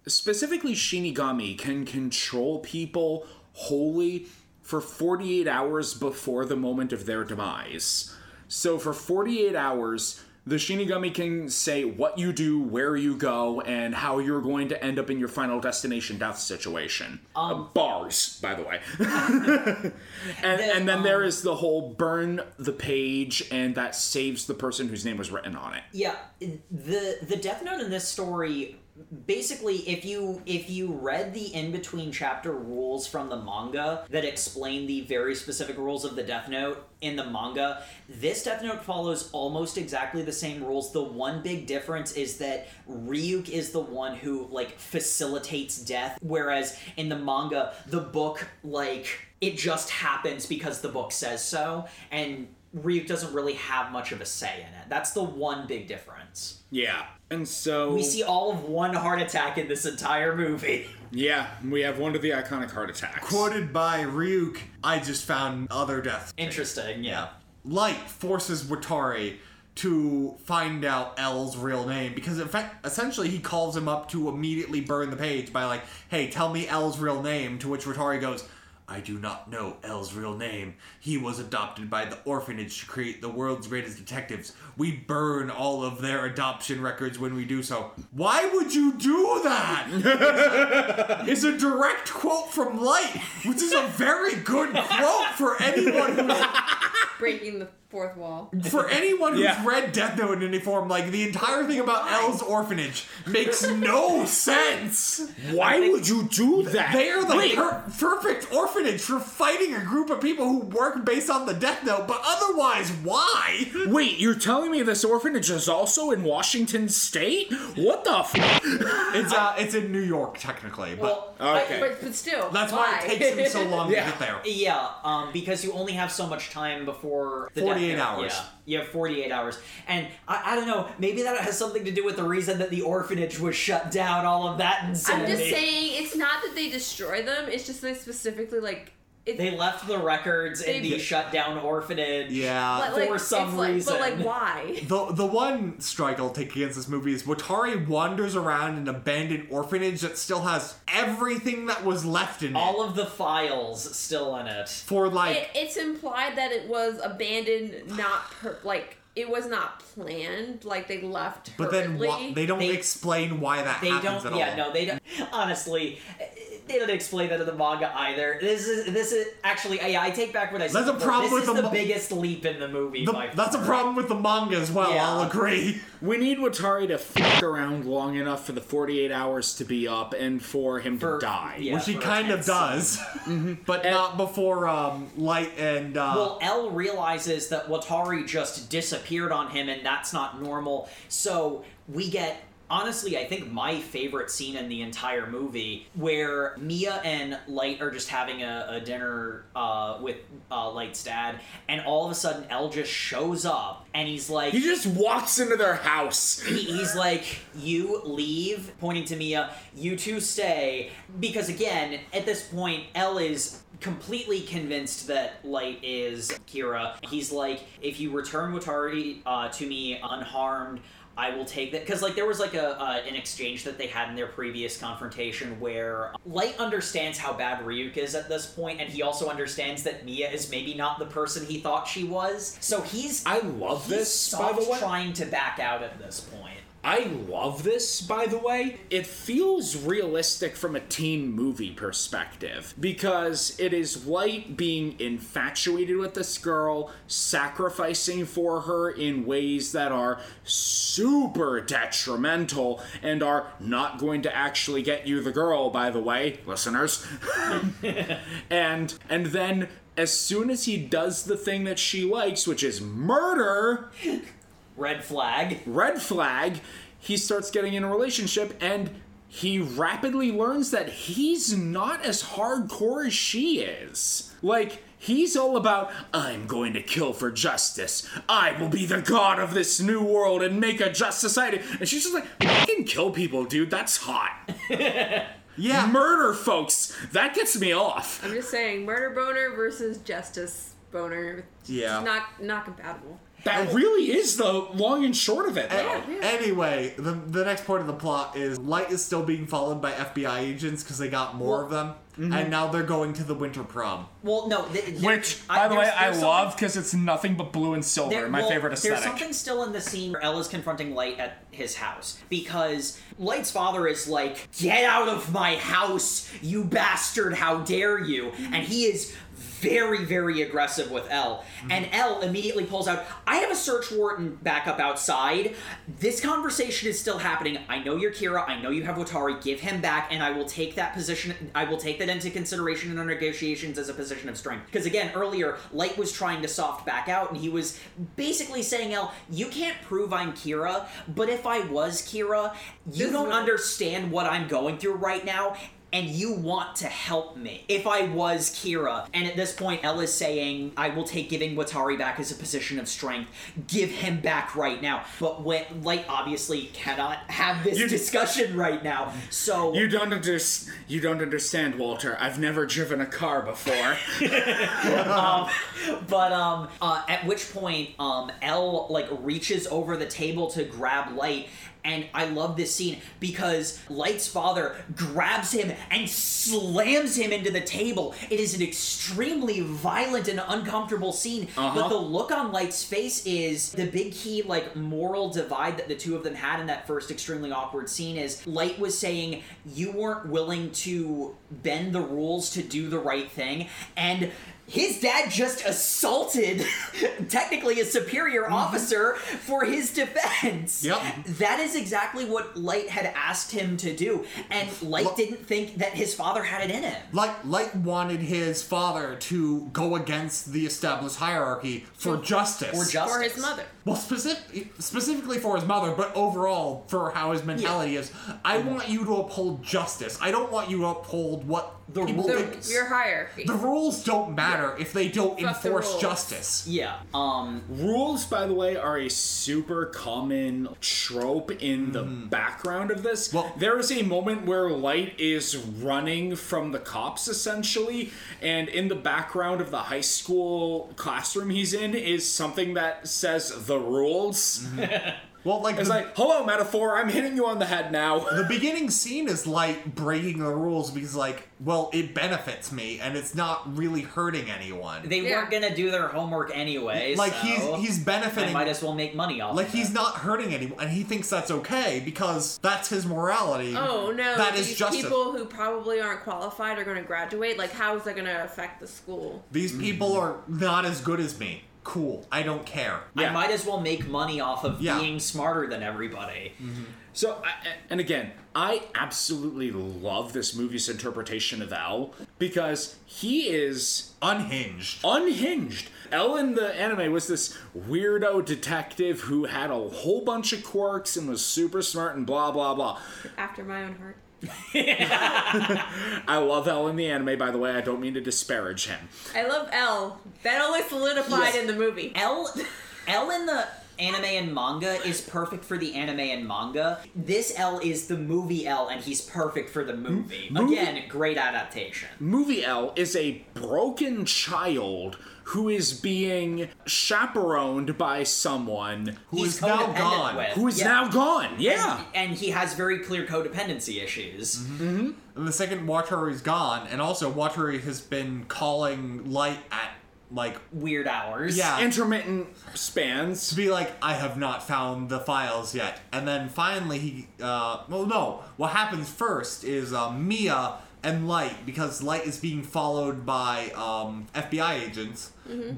specifically Shinigami, can control people wholly for 48 hours before the moment of their demise. So for 48 hours, the Shinigami can say what you do, where you go, and how you're going to end up in your final destination death situation. Uh, bars, by the way. and, and then there is the whole burn the page, and that saves the person whose name was written on it. Yeah, the the Death Note in this story basically if you if you read the in between chapter rules from the manga that explain the very specific rules of the Death Note in the manga, this Death Note follows almost exactly the same rules. The one big difference is that Ryuk is the one who like facilitates death whereas in the manga the book like it just happens because the book says so and Ryuk doesn't really have much of a say in it. That's the one big difference. Yeah. And so We see all of one heart attack in this entire movie. Yeah, we have one of the iconic heart attacks. Quoted by Ryuk, I just found other deaths. Interesting, yeah. Light forces Watari to find out L's real name because in fact, essentially he calls him up to immediately burn the page by like, "Hey, tell me L's real name." To which Watari goes, "I do not know L's real name. He was adopted by the orphanage to create the world's greatest detectives. We burn all of their adoption records when we do so." Why would you do that? is a direct quote from Light, which is a very good quote for anyone who's Breaking the fourth wall. for anyone who's Yeah. read Death Note in any form, like the entire thing about L's orphanage makes no sense. Why would you do that? They are the Wait, per- perfect orphanage for fighting a group of people who work based on the Death Note, but otherwise, why? wait, you're telling me this orphanage is also in Washington State? What the f? It's uh, it's in New York technically, but Well, Okay. But, but still, that's why? why it takes them so long Yeah. to get there. yeah, um, because you only have so much time before the 48 Death Note. hours. Yeah, you have 48 hours. And I, I don't know, maybe that has something to do with the reason that the orphanage was shut down, all of that I'm just saying, it's not that they destroy them. It's just they specifically like. It, They left the records in the shut down orphanage. Yeah. but, for like, some like- reason. But like, why? The the one strike I'll take against this movie is Watari wanders around an abandoned orphanage that still has everything that was left in it. All of the files still in it. for like It, it's implied that it was abandoned, not per, like it was not planned. Like they left. But then hurriedly. why, they don't They- explain why that They happens don't. at Yeah, all. no, they don't. Honestly, They don't explain that in the manga either. This is this is actually I, I take back what I said. That's a problem This with is the the, mo- biggest leap in the movie. The- by that's a problem with the manga as well. Yeah. I'll agree. We need Watari to fuck around long enough for the 48 hours to be up and for him For- to die. yeah. Which he kind of tense does, but And- not before um, Light and uh, Well, L realizes that Watari just disappeared on him, and that's not normal. So we get. Honestly, I think my favorite scene in the entire movie, where Mia and Light are just having a, a dinner uh, with uh, Light's dad, and all of a sudden L just shows up, and he's like, He just walks into their house. he, he's like, "You leave," pointing to Mia. You two stay, because again, at this point, L is completely convinced that Light is Kira. He's like, "If you return Watari uh, to me unharmed." I will take that because like there was like a uh, an exchange that they had in their previous confrontation where Light understands how bad Ryuk is at this point, and he also understands that Mia is maybe not the person he thought she was. So he's I love he's this, by the way. trying to back out at this point. I love this, by the way. It feels realistic from a teen movie perspective because it is Light being infatuated with this girl, sacrificing for her in ways that are super detrimental and are not going to actually get you the girl, by the way, listeners. and and then as soon as he does the thing that she likes, which is murder, Red flag. red flag, he starts getting in a relationship and he rapidly learns that he's not as hardcore as she is. Like, he's all about, I'm going to kill for justice. I will be the god of this new world and make a just society. And she's just like, I can kill people, dude. That's hot. yeah, Murder, folks. That gets me off. I'm just saying, murder boner versus justice boner. It's Yeah. just not not compatible. That really is the long and short of it, though. A- Anyway, the, the next part of the plot is Light is still being followed by FBI agents because they got more of them, mm-hmm. and now they're going to the winter prom. Well, no. Th- th- Which, I- by the way, I love because it's nothing but blue and silver. there- my well, favorite aesthetic. There's something still in the scene where L's confronting Light at his house because Light's father is like, "Get out of my house, you bastard! How dare you!" Mm-hmm. And he is very, very aggressive with L. Mm-hmm. And L immediately pulls out, I have a search warrant backup outside. This conversation is still happening. I know you're Kira. I know you have Watari. Give him back, and I will take that position. I will take that into consideration in our negotiations as a position of strength. Because again, earlier, Light was trying to soft back out, and he was basically saying, L, you can't prove I'm Kira, but if I was Kira, you This don't understand what I'm going through right now and you want to help me. If I was Kira, and at this point, L is saying, I will take giving Watari back as a position of strength. Give him back right now. But when Light obviously cannot have this You- discussion right now. So You don't under- you don't understand, Walter. I've never driven a car before. But um, uh, at which point, um, L like reaches over the table to grab Light, and I love this scene because Light's father grabs him and slams him into the table. It is an extremely violent and uncomfortable scene, but uh-huh. the look on Light's face is the big key like moral divide that the two of them had in that first extremely awkward scene. Is Light was saying you weren't willing to bend the rules to do the right thing, and his dad just assaulted technically a superior mm-hmm. officer for his defense. Yep. That is exactly what Light had asked him to do. And Light Lo- didn't think that his father had it in him. Light, Light wanted his father to go against the established hierarchy for justice. For justice. For his mother. Well, specific, specifically for his mother, but overall for how his mentality is. I want you to uphold justice. I don't want you to uphold what The rules. think. The, your hierarchy. The rules don't matter if they don't Fuck enforce rules. justice. Yeah. Um Rules, by the way, are a super common trope in the background of this. Well- there is a moment where Light is running from the cops, essentially, and in the background of the high school classroom he's in is something that says the rules. Well, like It's the, like, hello, metaphor. I'm hitting you on the head now. the beginning scene is like breaking the rules because, like, well, it benefits me and it's not really hurting anyone. They Yeah. weren't gonna do their homework anyway. like so he's he's I benefiting. might as well make money off. like of he's it. not hurting anyone, and he thinks that's okay because that's his morality. Oh no! that is these justice. people who probably aren't qualified are going to graduate. Like, how is that going to affect the school? These people mm. are not as good as me. Cool. I don't care. I might as well make money off of Yeah. being smarter than everybody. Mm-hmm. So, I, and again, I absolutely love this movie's interpretation of L because he is Unhinged. unhinged. L in the anime was this weirdo detective who had a whole bunch of quirks and was super smart and blah blah blah. After my own heart. I love L in the anime, by the way. I don't mean to disparage him. I love L. That only solidified Yes. in the movie. L L in the anime and manga is perfect for the anime and manga. This L is the movie L and he's perfect for the movie. movie- Again, great adaptation. Movie L is a broken child who is being chaperoned by someone Who he's is now gone. with. who is Yeah. now gone. Yeah. And, and he has very clear codependency issues. And the second Watari's gone, and also Watari has been calling Light at like Weird hours. yeah Intermittent spans. to be like, I have not found the files yet. And then finally he uh well no, what happens first is uh, Mia and Light, because Light is being followed by um, FBI agents,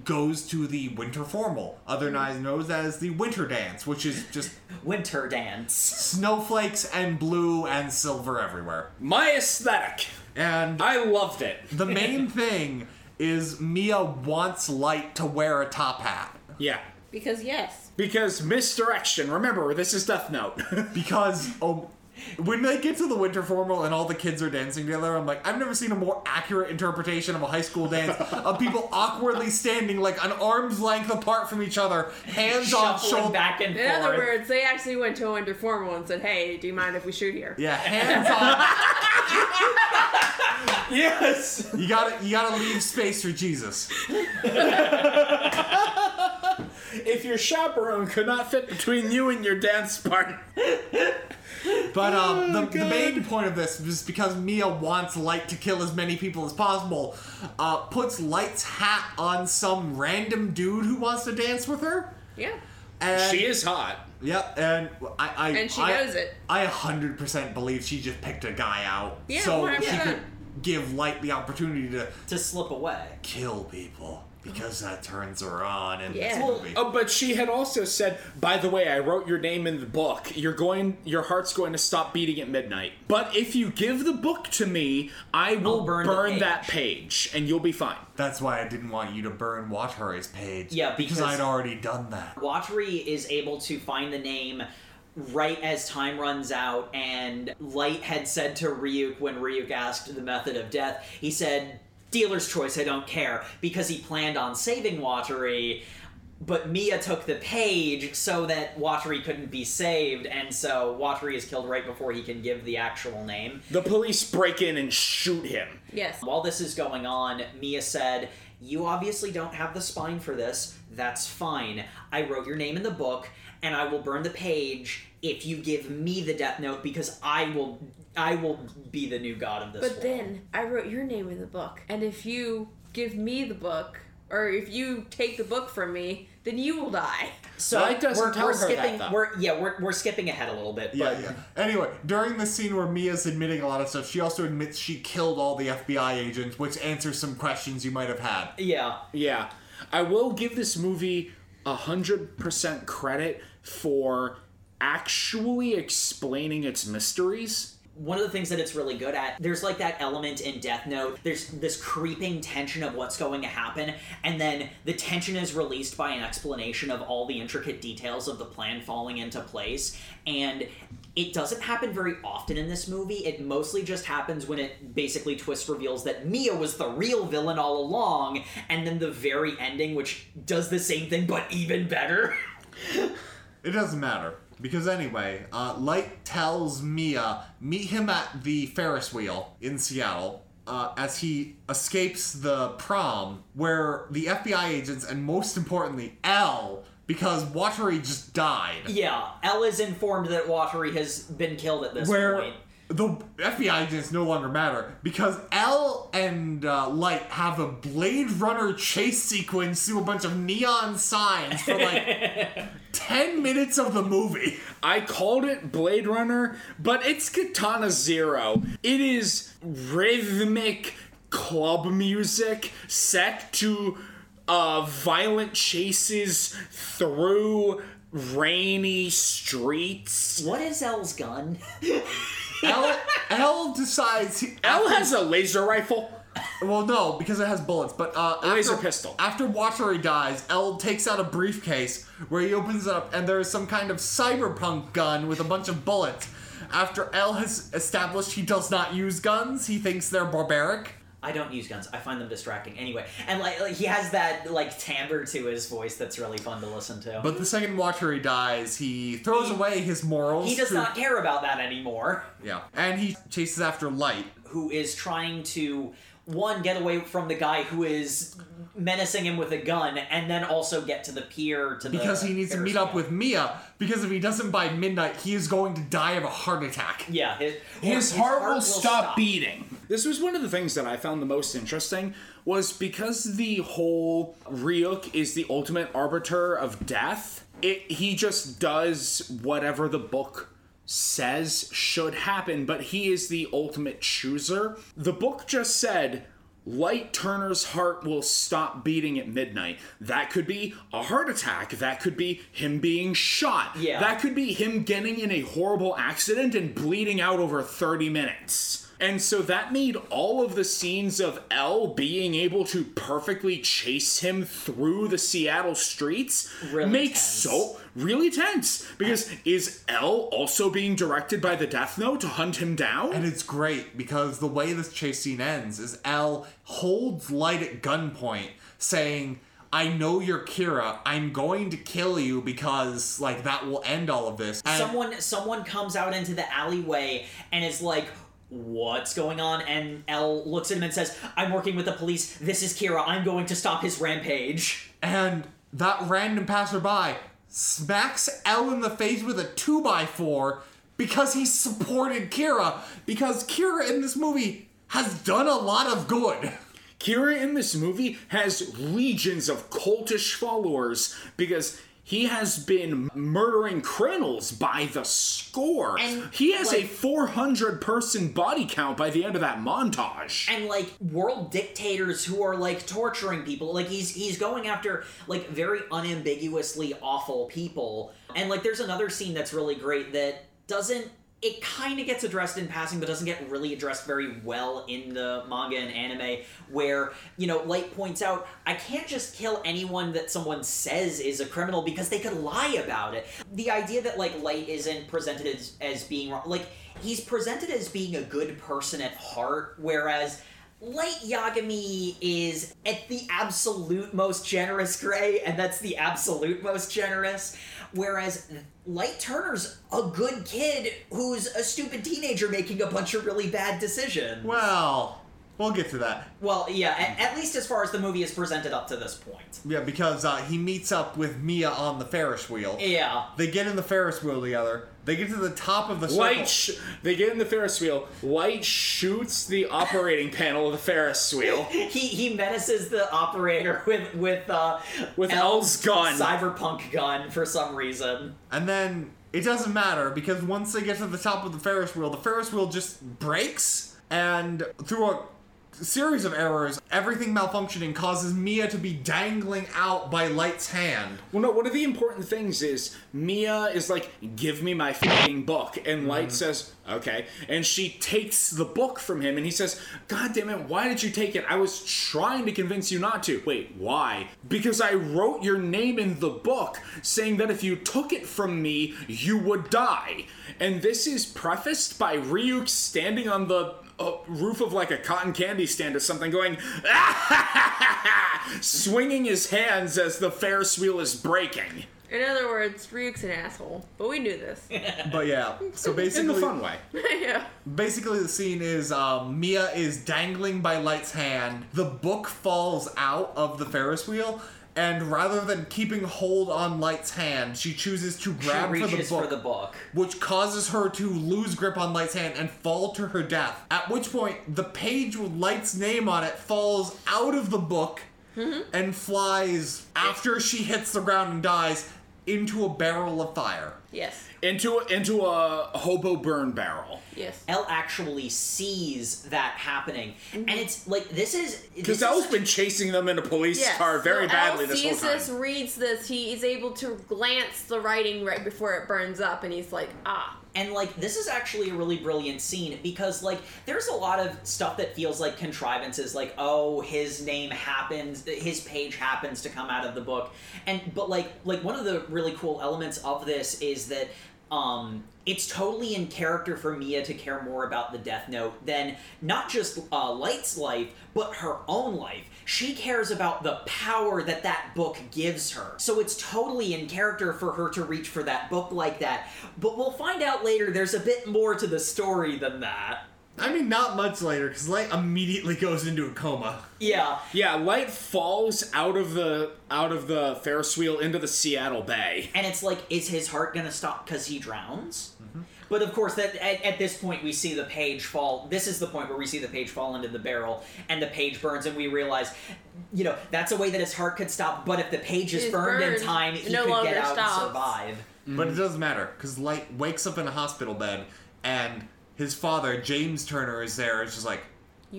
goes to the winter formal, otherwise known as the winter dance, which is just Winter dance. snowflakes and blue and silver everywhere. My aesthetic. And I loved it. the main thing is Mia wants Light to wear a top hat. Yeah. Because yes. Because misdirection. Remember, this is Death Note. because oh, when they get to the winter formal and all the kids are dancing together, I'm like, I've never seen a more accurate interpretation of a high school dance of people awkwardly standing like an arm's length apart from each other, hands on Shuffling shoulder. back and In forth. other words, they actually went to a winter formal and said, "Hey, do you mind if we shoot here?" Yeah, hands on. yes. You gotta, you gotta leave space for Jesus. If your chaperone could not fit between you and your dance partner. But um, the, the main point of this is because Mia wants Light to kill as many people as possible, uh, puts Light's hat on some random dude who wants to dance with her. Yeah. And She is hot. Yep, and I, I And she I, knows it. I 100% believe she just picked a guy out, Yeah, so she 100%. could give Light the opportunity to to slip away. kill people because that turns her on in Yeah. this movie. Oh, but she had also said, by the way, I wrote your name in the book. You're going your heart's going to stop beating at midnight. But if you give the book to me, I will I'll burn burn, the that page and you'll be fine. That's why I didn't want you to burn Watari's page. Yeah, because because- I'd already done that. Watari is able to find the name right as time runs out, and Light had said to Ryuk when Ryuk asked the method of death, he said, Dealer's choice, I don't care, because he planned on saving Watari. But Mia took the page so that Watari couldn't be saved, and so Watari is killed right before he can give the actual name. The police break in and shoot him. Yes. While this is going on, Mia said, You obviously don't have the spine for this. That's fine. I wrote your name in the book, and I will burn the page if you give me the death note because I will I will be the new god of this But world. then I wrote your name in the book, and if you give me the book, or if you take the book from me, then you will die. so Light doesn't we're, tell we're her that, skipping though. we're yeah, we're, we're skipping ahead a little bit, Yeah, but yeah. Anyway, during the scene where Mia's admitting a lot of stuff, she also admits she killed all the FBI agents, which answers some questions you might have had. yeah. Yeah. I will give this movie a hundred percent credit for actually explaining its mysteries. One of the things that it's really good at there's like that element in death note there's this creeping tension of what's going to happen and then the tension is released by an explanation of all the intricate details of the plan falling into place and it doesn't happen very often in this movie it mostly just happens when it basically twist reveals that mia was the real villain all along and then the very ending which does the same thing but even better It doesn't matter. Because anyway, uh, Light tells Mia, meet him at the Ferris wheel in Seattle. Uh, as he escapes the prom, where the FBI agents and most importantly, L because Watari just died. Yeah, L is informed that Watari has been killed at this where point. the FBI agents no longer matter because L and uh, Light have a Blade Runner chase sequence through a bunch of neon signs for like 10 minutes of the movie. I called it Blade Runner, but it's Katana Zero. It is rhythmic club music set to uh, violent chases through rainy streets. What is L's gun? L, L decides. He, L has a laser rifle. Well, no, because it has bullets. But uh, after, laser pistol. After Watari dies, L takes out a briefcase where he opens it up, and there is some kind of cyberpunk gun with a bunch of bullets. After L has established he does not use guns, he thinks they're barbaric. I don't use guns. I find them distracting. Anyway, and like, like he has that like timbre to his voice that's really fun to listen to. But the second Watari dies, he throws away his morals. he does to- not care about that anymore. Yeah, and he chases after Light. Who is trying to one get away from the guy who is menacing him with a gun, and then also get to the pier to the Because he needs to meet up with Mia, because if he doesn't by midnight, he is going to die of a heart attack. Yeah, his, His heart will stop beating. This was one of the things that I found the most interesting was because the whole Ryuk is the ultimate arbiter of death. It he just does whatever the book says should happen, but he is the ultimate chooser. The book just said Light Turner's heart will stop beating at midnight. That could be a heart attack. That could be him being shot. Yeah. That could be him getting in a horrible accident and bleeding out over 30 minutes. And so that made all of the scenes of L being able to perfectly chase him through the Seattle streets Really make tense. so really tense. Because is L also being directed by the Death Note to hunt him down? And it's great because the way this chase scene ends is L holds Light at gunpoint, saying, I know you're Kira. I'm going to kill you because, like, that will end all of this. And someone someone comes out into the alleyway and is like what's going on and L looks at him and says I'm working with the police this is Kira I'm going to stop his rampage and that random passerby smacks L in the face with a 2x4 because he supported Kira. Because Kira in this movie has done a lot of good. Kira in this movie has legions of cultish followers because he has been murdering criminals by the score. And, he has a 400 person body count by the end of that montage. and like world dictators who are like torturing people like he's he's going after like very unambiguously awful people and like there's another scene that's really great that doesn't it kind of gets addressed in passing but doesn't get really addressed very well in the manga and anime where you know light points out i can't just kill anyone that someone says is a criminal because they could lie about it the idea that like light isn't presented as, as being wrong like he's presented as being a good person at heart whereas Light Yagami is at the absolute most generous gray, and that's the absolute most generous. Whereas Light Turner's a good kid who's a stupid teenager making a bunch of really bad decisions. Well, we'll get to that. Well, yeah, at, at least as far as the movie is presented up to this point. Yeah, because uh, he meets up with Mia on the Ferris wheel. Yeah. They get in the Ferris wheel together. They get to the top of the circle. Light, sh- they get in the Ferris wheel. White shoots the operating panel of the Ferris wheel. He he menaces the operator with with uh With L's gun. cyberpunk gun for some reason. And then it doesn't matter because once they get to the top of the Ferris wheel, the Ferris wheel just breaks, and through a series of errors, everything malfunctioning causes Mia to be dangling out by Light's hand. Well, no, one of the important things is Mia is like, give me my fucking book. And mm-hmm. Light says, okay. And she takes the book from him and he says, God damn it, why did you take it? I was trying to convince you not to. Wait, why? Because I wrote your name in the book saying that if you took it from me, you would die. And this is prefaced by Ryuk standing on the uh, roof of like a cotton candy stand or something going swinging his hands as the ferris wheel is breaking In other words, Ryuk's an asshole. But we knew this. But yeah, so basically, in basically, the fun way yeah. basically the scene is um, Mia is dangling by Light's hand. The book falls out of the Ferris wheel, And rather than keeping hold on Light's hand, she chooses to She grab for the book, for the book. which causes her to lose grip on Light's hand and fall to her death. At which point, the page with Light's name on it falls out of the book mm-hmm. and flies after she hits the ground and dies into a barrel of fire. Yes. Into into a hobo burn barrel. Yes. L actually sees that happening, and it's like this is Because this L's been chasing them in a police Yes. car very so badly Al this whole sees time. this, reads this. He is able to glance the writing right before it burns up, and he's like, ah. And like this is actually a really brilliant scene because like there's a lot of stuff that feels like contrivances like oh his name happens his page happens to come out of the book and but like like one of the really cool elements of this is that um it's totally in character for Mia to care more about the Death Note than not just uh, Light's life, but her own life. She cares about the power that that book gives her. So it's totally in character for her to reach for that book like that. But we'll find out later there's a bit more to the story than that. I mean, not much later, because Light immediately goes into a coma. Yeah. Yeah, Light falls out of the out of the Ferris wheel into the Seattle Bay. And it's like, is his heart gonna stop because he drowns? Mm-hmm. But of course, that at, at this point we see the page fall. This is the point where we see the page fall into the barrel, and the page burns, and we realize, you know, that's a way that his heart could stop. But if the page is It's burned, in time, he no could get out stops. and survive. But it mm-hmm. doesn't matter, because Light wakes up in a hospital bed, and his father, James Turner, is there. It's just like,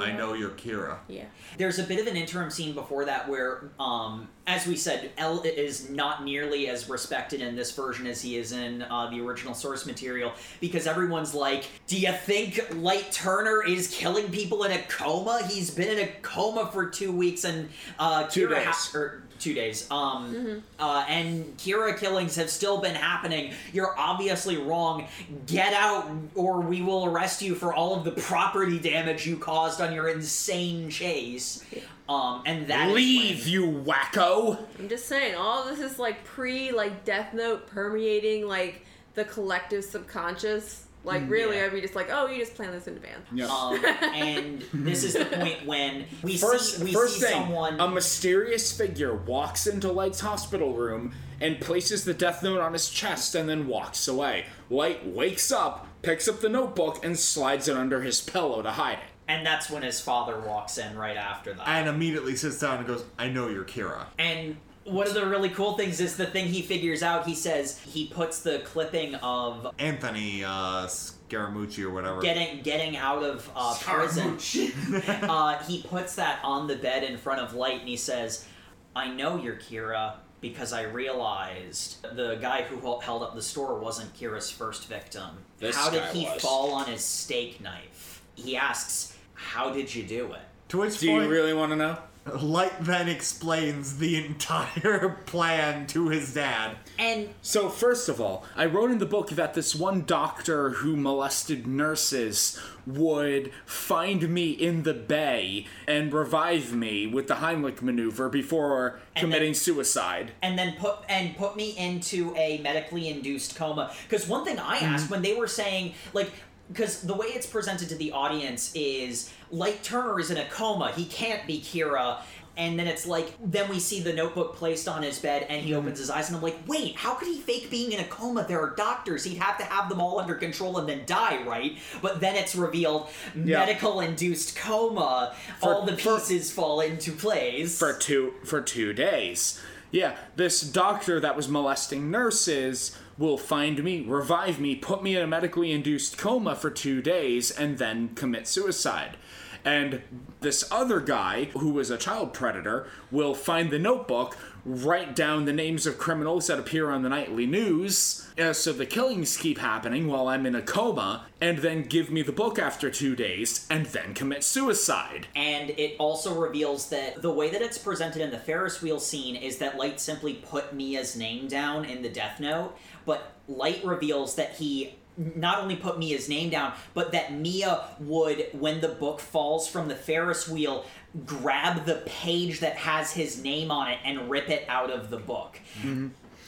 I know you're Kira. Yeah. There's a bit of an interim scene before that where, um, as we said, L is not nearly as respected in this version as he is in uh, the original source material because everyone's like, "Do you think Light Turner is killing people in a coma? He's been in a coma for two weeks and uh, Two Kira days. or two days. Um, uh, and Kira killings have still been happening. You're obviously wrong. Get out, or we will arrest you for all of the property damage you caused on your insane chase. Um, and that is Leave, when- you wacko! I'm just saying, all this is like pre like Death Note permeating like the collective subconscious. Like really, yeah. I'd be just like, oh, you just plan this in advance. Yeah. Um, and this is the point when we First, see we first see thing, someone. a mysterious figure walks into Light's hospital room and places the death note on his chest and then walks away. Light wakes up, picks up the notebook, and slides it under his pillow to hide it. And that's when his father walks in right after that. And immediately sits down and goes, I know you're Kira. And one of the really cool things is the thing he figures out. He says he puts the clipping of Anthony uh, Scaramucci or whatever. getting getting out of uh, prison. uh, he puts that on the bed in front of Light, and he says, "I know you're Kira." Because I realized the guy who held up the store wasn't Kira's first victim. This How did he was. fall on his steak knife? He asks, "How did you do it?" to which Do point, you really want to know? Light then explains the entire plan to his dad. And So, first of all, I wrote in the book that this one doctor who molested nurses would find me in the bay and revive me with the Heimlich maneuver before committing then- suicide. and then put and put me into a medically induced coma. Because one thing I mm-hmm. asked when they were saying like. Because the way it's presented to the audience is Light Turner is in a coma. He can't be Kira. And then it's like, then we see the notebook placed on his bed and he mm-hmm. opens his eyes and I'm like, wait, how could he fake being in a coma? There are doctors. He'd have to have them all under control and then die, right? But then it's revealed medical induced coma. all the for- pieces fall into place. for two for two days. Yeah, this doctor that was molesting nurses will find me, revive me, put me in a medically induced coma for two days, and then commit suicide. And this other guy, who was a child predator, will find the notebook, write down the names of criminals that appear on the nightly news, uh, so the killings keep happening while I'm in a coma, and then give me the book after two days, and then commit suicide. And it also reveals that the way that it's presented in the Ferris wheel scene is that Light simply put Mia's name down in the Death Note, but Light reveals that he not only put Mia's name down, but that Mia would, when the book falls from the Ferris wheel, grab the page that has his name on it and rip it out of the book.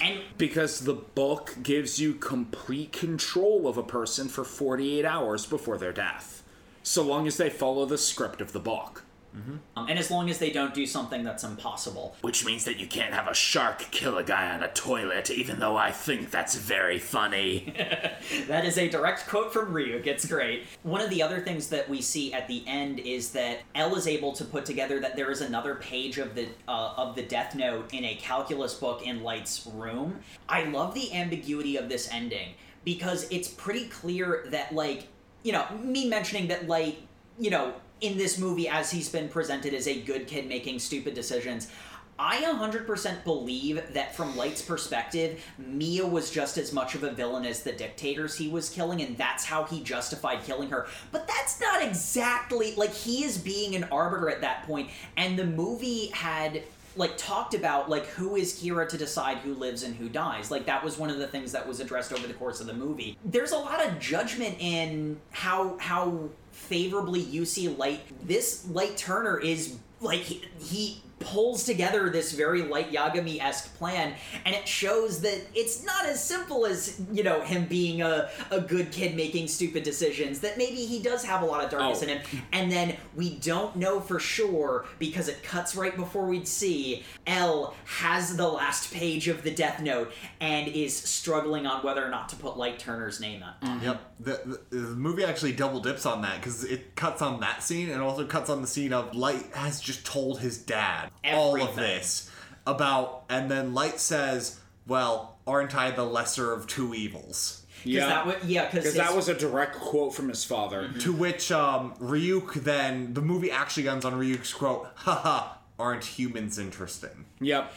And Because the book gives you complete control of a person for 48 hours before their death. So long as they follow the script of the book. Um, and as long as they don't do something that's impossible. Which means that you can't have a shark kill a guy on a toilet, even though I think that's very funny. That is a direct quote from Ryuk. It's great. One of the other things that we see at the end is that L is able to put together that there is another page of the uh, of the Death Note in a calculus book in Light's room. I love the ambiguity of this ending because it's pretty clear that like you know me mentioning that Light you know in this movie as he's been presented as a good kid making stupid decisions. I 100% believe that from Light's perspective, Mia was just as much of a villain as the dictators he was killing, and that's how he justified killing her. But that's not exactly like he is being an arbiter at that point, and the movie had like talked about like who is Kira to decide who lives and who dies. Like that was one of the things that was addressed over the course of the movie. There's a lot of judgment in how how favorably see Light. This Light Turner is like he, he pulls together this very light Yagami esque plan, and it shows that it's not as simple as you know him being a, a good kid making stupid decisions. That maybe he does have a lot of darkness Oh. in him, and then we don't know for sure because it cuts right before we'd see L has the last page of the Death Note and is struggling on whether or not to put Light Turner's name on. It. Mm-hmm. Yep. The, the, the movie actually double dips on that because it cuts on that scene and also cuts on the scene of Light has just told his dad all of this about, and then Light says, "Well, aren't I the lesser of two evils?" Because that would yeah, because because that was a direct quote from his father. To which um, Ryuk then the movie actually ends on Ryuk's quote, "Haha, aren't humans interesting?" Yep.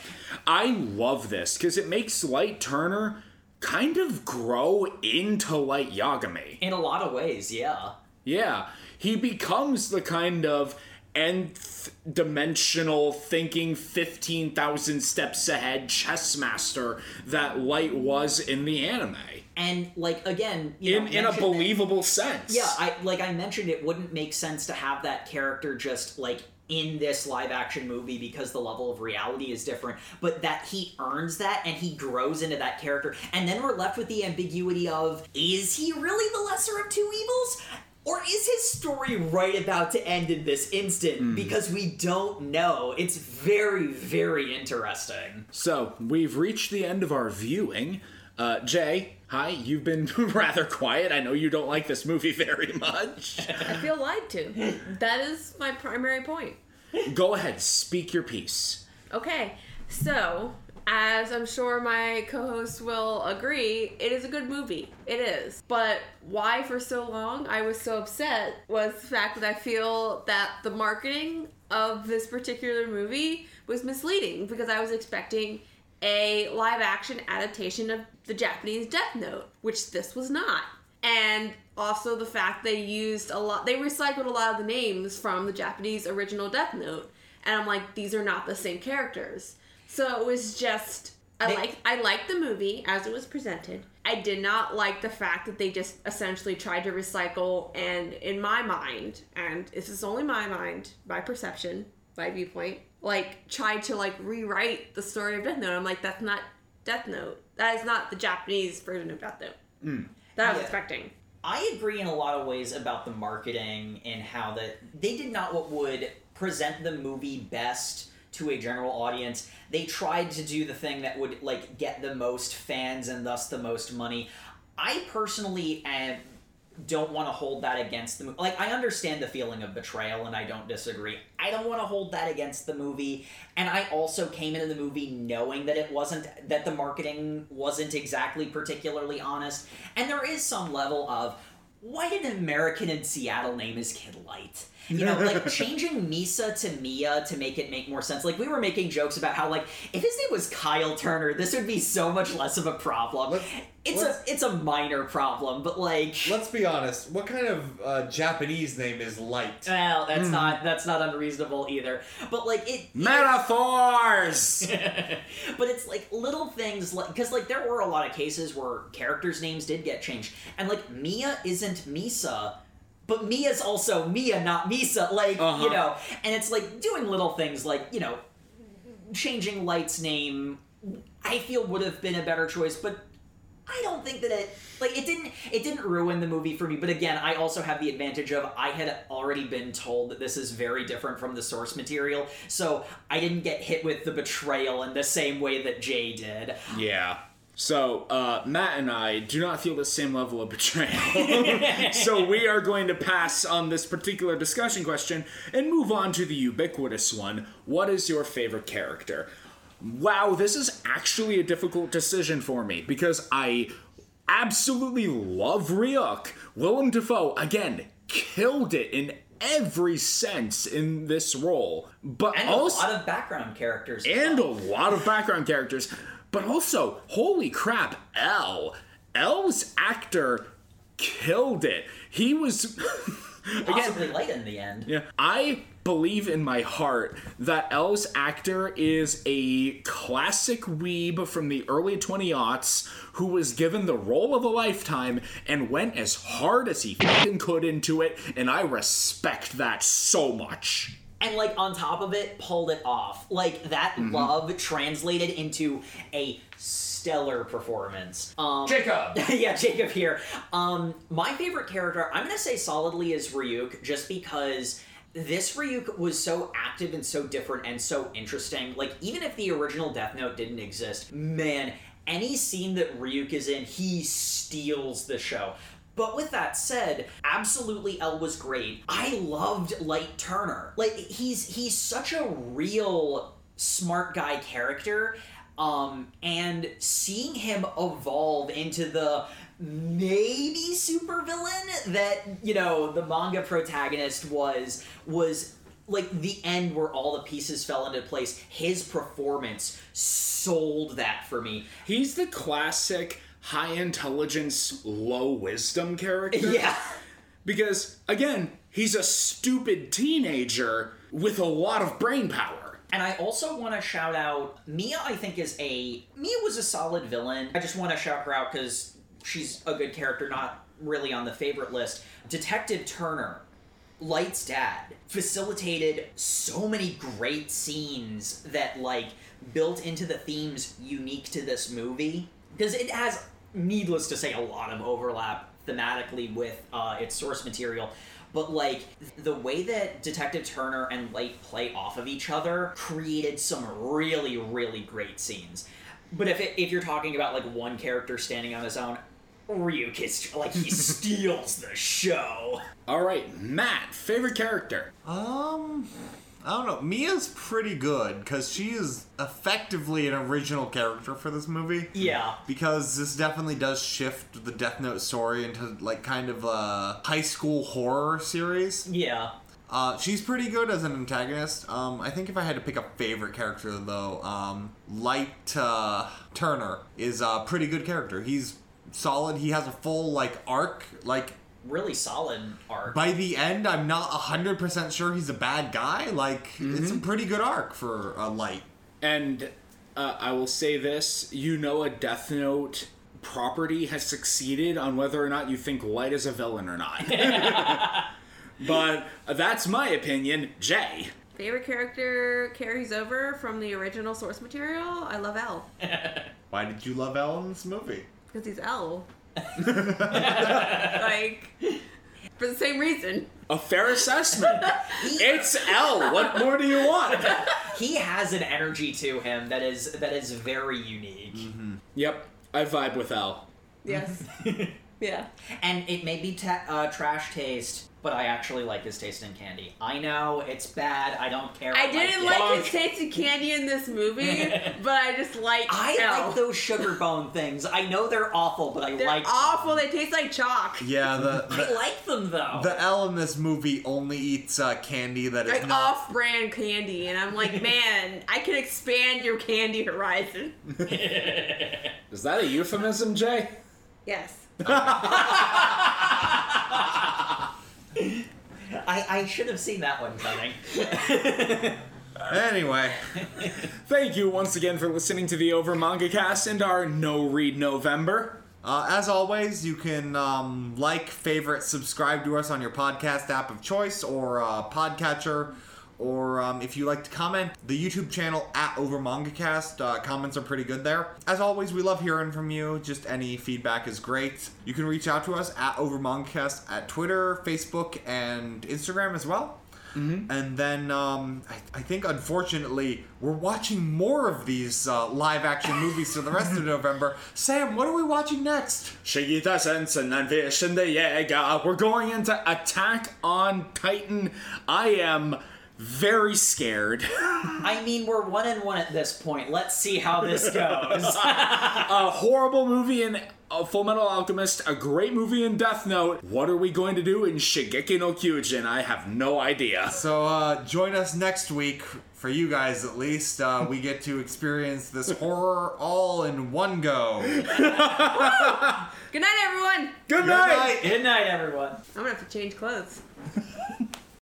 I love this because it makes Light Turner kind of grow into Light Yagami. in a lot of ways, yeah. Yeah. He becomes the kind of nth dimensional thinking 15,000 steps ahead chess master that Light was in the anime. And like again, you In, know, in a mention that- believable sense. Yeah, I like I mentioned it wouldn't make sense to have that character just like in this live action movie because the level of reality is different, but that he earns that and he grows into that character. And then we're left with the ambiguity of is he really the lesser of two evils? Or is his story right about to end in this instant? Because we don't know. It's very, very interesting. So, we've reached the end of our viewing. Uh, Jay, hi, you've been rather quiet. I know you don't like this movie very much. I feel lied to. That is my primary point. Go ahead, speak your piece. Okay, so as I'm sure my co hosts will agree, it is a good movie. It is. But why for so long I was so upset was the fact that I feel that the marketing of this particular movie was misleading because I was expecting a live action adaptation of the Japanese Death Note, which this was not. And also the fact they used a lot, they recycled a lot of the names from the Japanese original Death Note. And I'm like, these are not the same characters. So it was just, I They- like, I liked the movie as it was presented. I did not like the fact that they just essentially tried to recycle. And in my mind, and this is only my mind, my perception, my viewpoint, like tried to like rewrite the story of Death Note. I'm like, that's not Death Note. That is not the Japanese version of Death Note. Mm. That I was Yeah. expecting. I agree in a lot of ways about the marketing and how that they did not what would present the movie best to a general audience. They tried to do the thing that would like get the most fans and thus the most money. I personally am don't want to hold that against the movie. Like I understand the feeling of betrayal and I don't disagree. I don't want to hold that against the movie. And I also came into the movie knowing that it wasn't that the marketing wasn't exactly particularly honest. And there is some level of why did an American in Seattle name his kid Light? You know, like changing Misa to Mia to make it make more sense. Like we were making jokes about how like if his name was Kyle Turner, this would be so much less of a problem. Let's- it's let's- a it's a minor problem, but like Let's be honest. What kind of uh, Japanese name is Light? well, that's not that's not unreasonable either. But like it Metaphors! but it's like little things like because like there were a lot of cases where characters names did get changed and like mia isn't misa but mia's also mia not misa like you Uh-huh. know and it's like doing little things like you know changing light's name i feel would have been a better choice but I don't think that it like it didn't it didn't ruin the movie for me. But again, I also have the advantage of I had already been told that this is very different from the source material, so I didn't get hit with the betrayal in the same way that Jay did. Yeah. So, uh, Matt and I do not feel the same level of betrayal. so, we are going to pass on this particular discussion question and move on to the ubiquitous one. What is your favorite character? Wow, this is actually a difficult decision for me because I absolutely love Ryuk. Willem Dafoe, again, killed it in every sense in this role. But And also a lot of background characters. and a lot of background characters. But also, holy crap, L. L's actor killed it. He was. again, possibly late in the end. yeah, I believe in my heart that L's actor is a classic weeb from the early 20 aughts who was given the role of a lifetime and went as hard as he fucking could into it, and I respect that so much. And like on top of it pulled it off like that Mm-hmm. love translated into a stellar performance um Jacob. yeah jacob here um my favorite character i'm gonna say solidly is ryuk just because this Ryuk was so active and so different and so interesting. Like, even if the original Death Note didn't exist, man, any scene that Ryuk is in, he steals the show. But with that said, absolutely L was great. I loved Light Turner. Like he's he's such a real smart guy character. Um, and seeing him evolve into the maybe supervillain that, you know, the manga protagonist was was like the end where all the pieces fell into place. His performance sold that for me. He's the classic high intelligence, low wisdom character. Yeah. Because, again, he's a stupid teenager with a lot of brain power. And I also want to shout out Mia. I think is a Mia was a solid villain. I just want to shout her out because she's a good character, not really on the favorite list. Detective Turner, Light's dad, facilitated so many great scenes that like built into the themes unique to this movie because it has, needless to say, a lot of overlap thematically with uh, its source material but like the way that Detective Turner and Light play off of each other created some really really great scenes. But if it, if you're talking about like one character standing on his own, Ryuk is like he steals the show. All right, Matt, favorite character. Um, I don't know. Mia's pretty good because she is effectively an original character for this movie. Yeah. Because this definitely does shift the Death Note story into like kind of a high school horror series. Yeah. Uh, she's pretty good as an antagonist. Um, I think if I had to pick a favorite character though, um, Light uh, Turner is a pretty good character. He's solid. He has a full like arc. Like Really solid arc. by the end, I'm not hundred percent sure he's a bad guy. Like it's a Mm-hmm. pretty good arc for a Light. And uh, I will say this you know, a Death Note property has succeeded on whether or not you think Light is a villain or not. but that's my opinion. Jay. Favorite character carries over from the original source material. I love L Why did you love L in this movie? because he's L. like for the same reason. A fair assessment. it's L. What more do you want? he has an energy to him that is that is very unique. Yep, I vibe with L. Yes. yeah. And it may be ta- uh, trash taste, but I actually like his taste in candy. I know it's bad. I don't care. I didn't like, like his taste in candy in this movie, but I just like I L. like those sugar bone things. I know they're awful, but I They're like awful. Them. They taste like chalk. Yeah, the I like them though. the L in this movie only eats uh, candy that is Like not. off-brand candy, and I'm like, man, I can expand your candy horizon. Is that a euphemism, Jay? Yes. I, I should have seen that one coming. Anyway, Thank you once again for listening to the Over Manga Cast and our No Read November. uh, as always, you can um, like, favorite, subscribe to us on your podcast app of choice or uh, podcatcher, or um, if you like to comment, the YouTube channel at Over MangaCast. Uh, comments are pretty good there. As always, we love hearing from you. Just any feedback is great. You can reach out to us at Over MangaCast at Twitter, Facebook, and Instagram as well. Mm-hmm. And then um, I, I, think, unfortunately, we're watching more of these uh, live action movies for the rest of November. Sam, what are we watching next? Shigita Sensen and Vision the Jäger. We're going into Attack on Titan. I am very scared. I mean, we're one and one at this point. Let's see how this goes. a horrible movie in Fullmetal Alchemist, a great movie in Death Note. What are we going to do in Shingeki no Kyojin? I have no idea. So uh, join us next week, for you guys at least. Uh, we get to experience this horror all in one go. Good Good night, everyone. Good night. Good night, everyone. I'm gonna have to change clothes.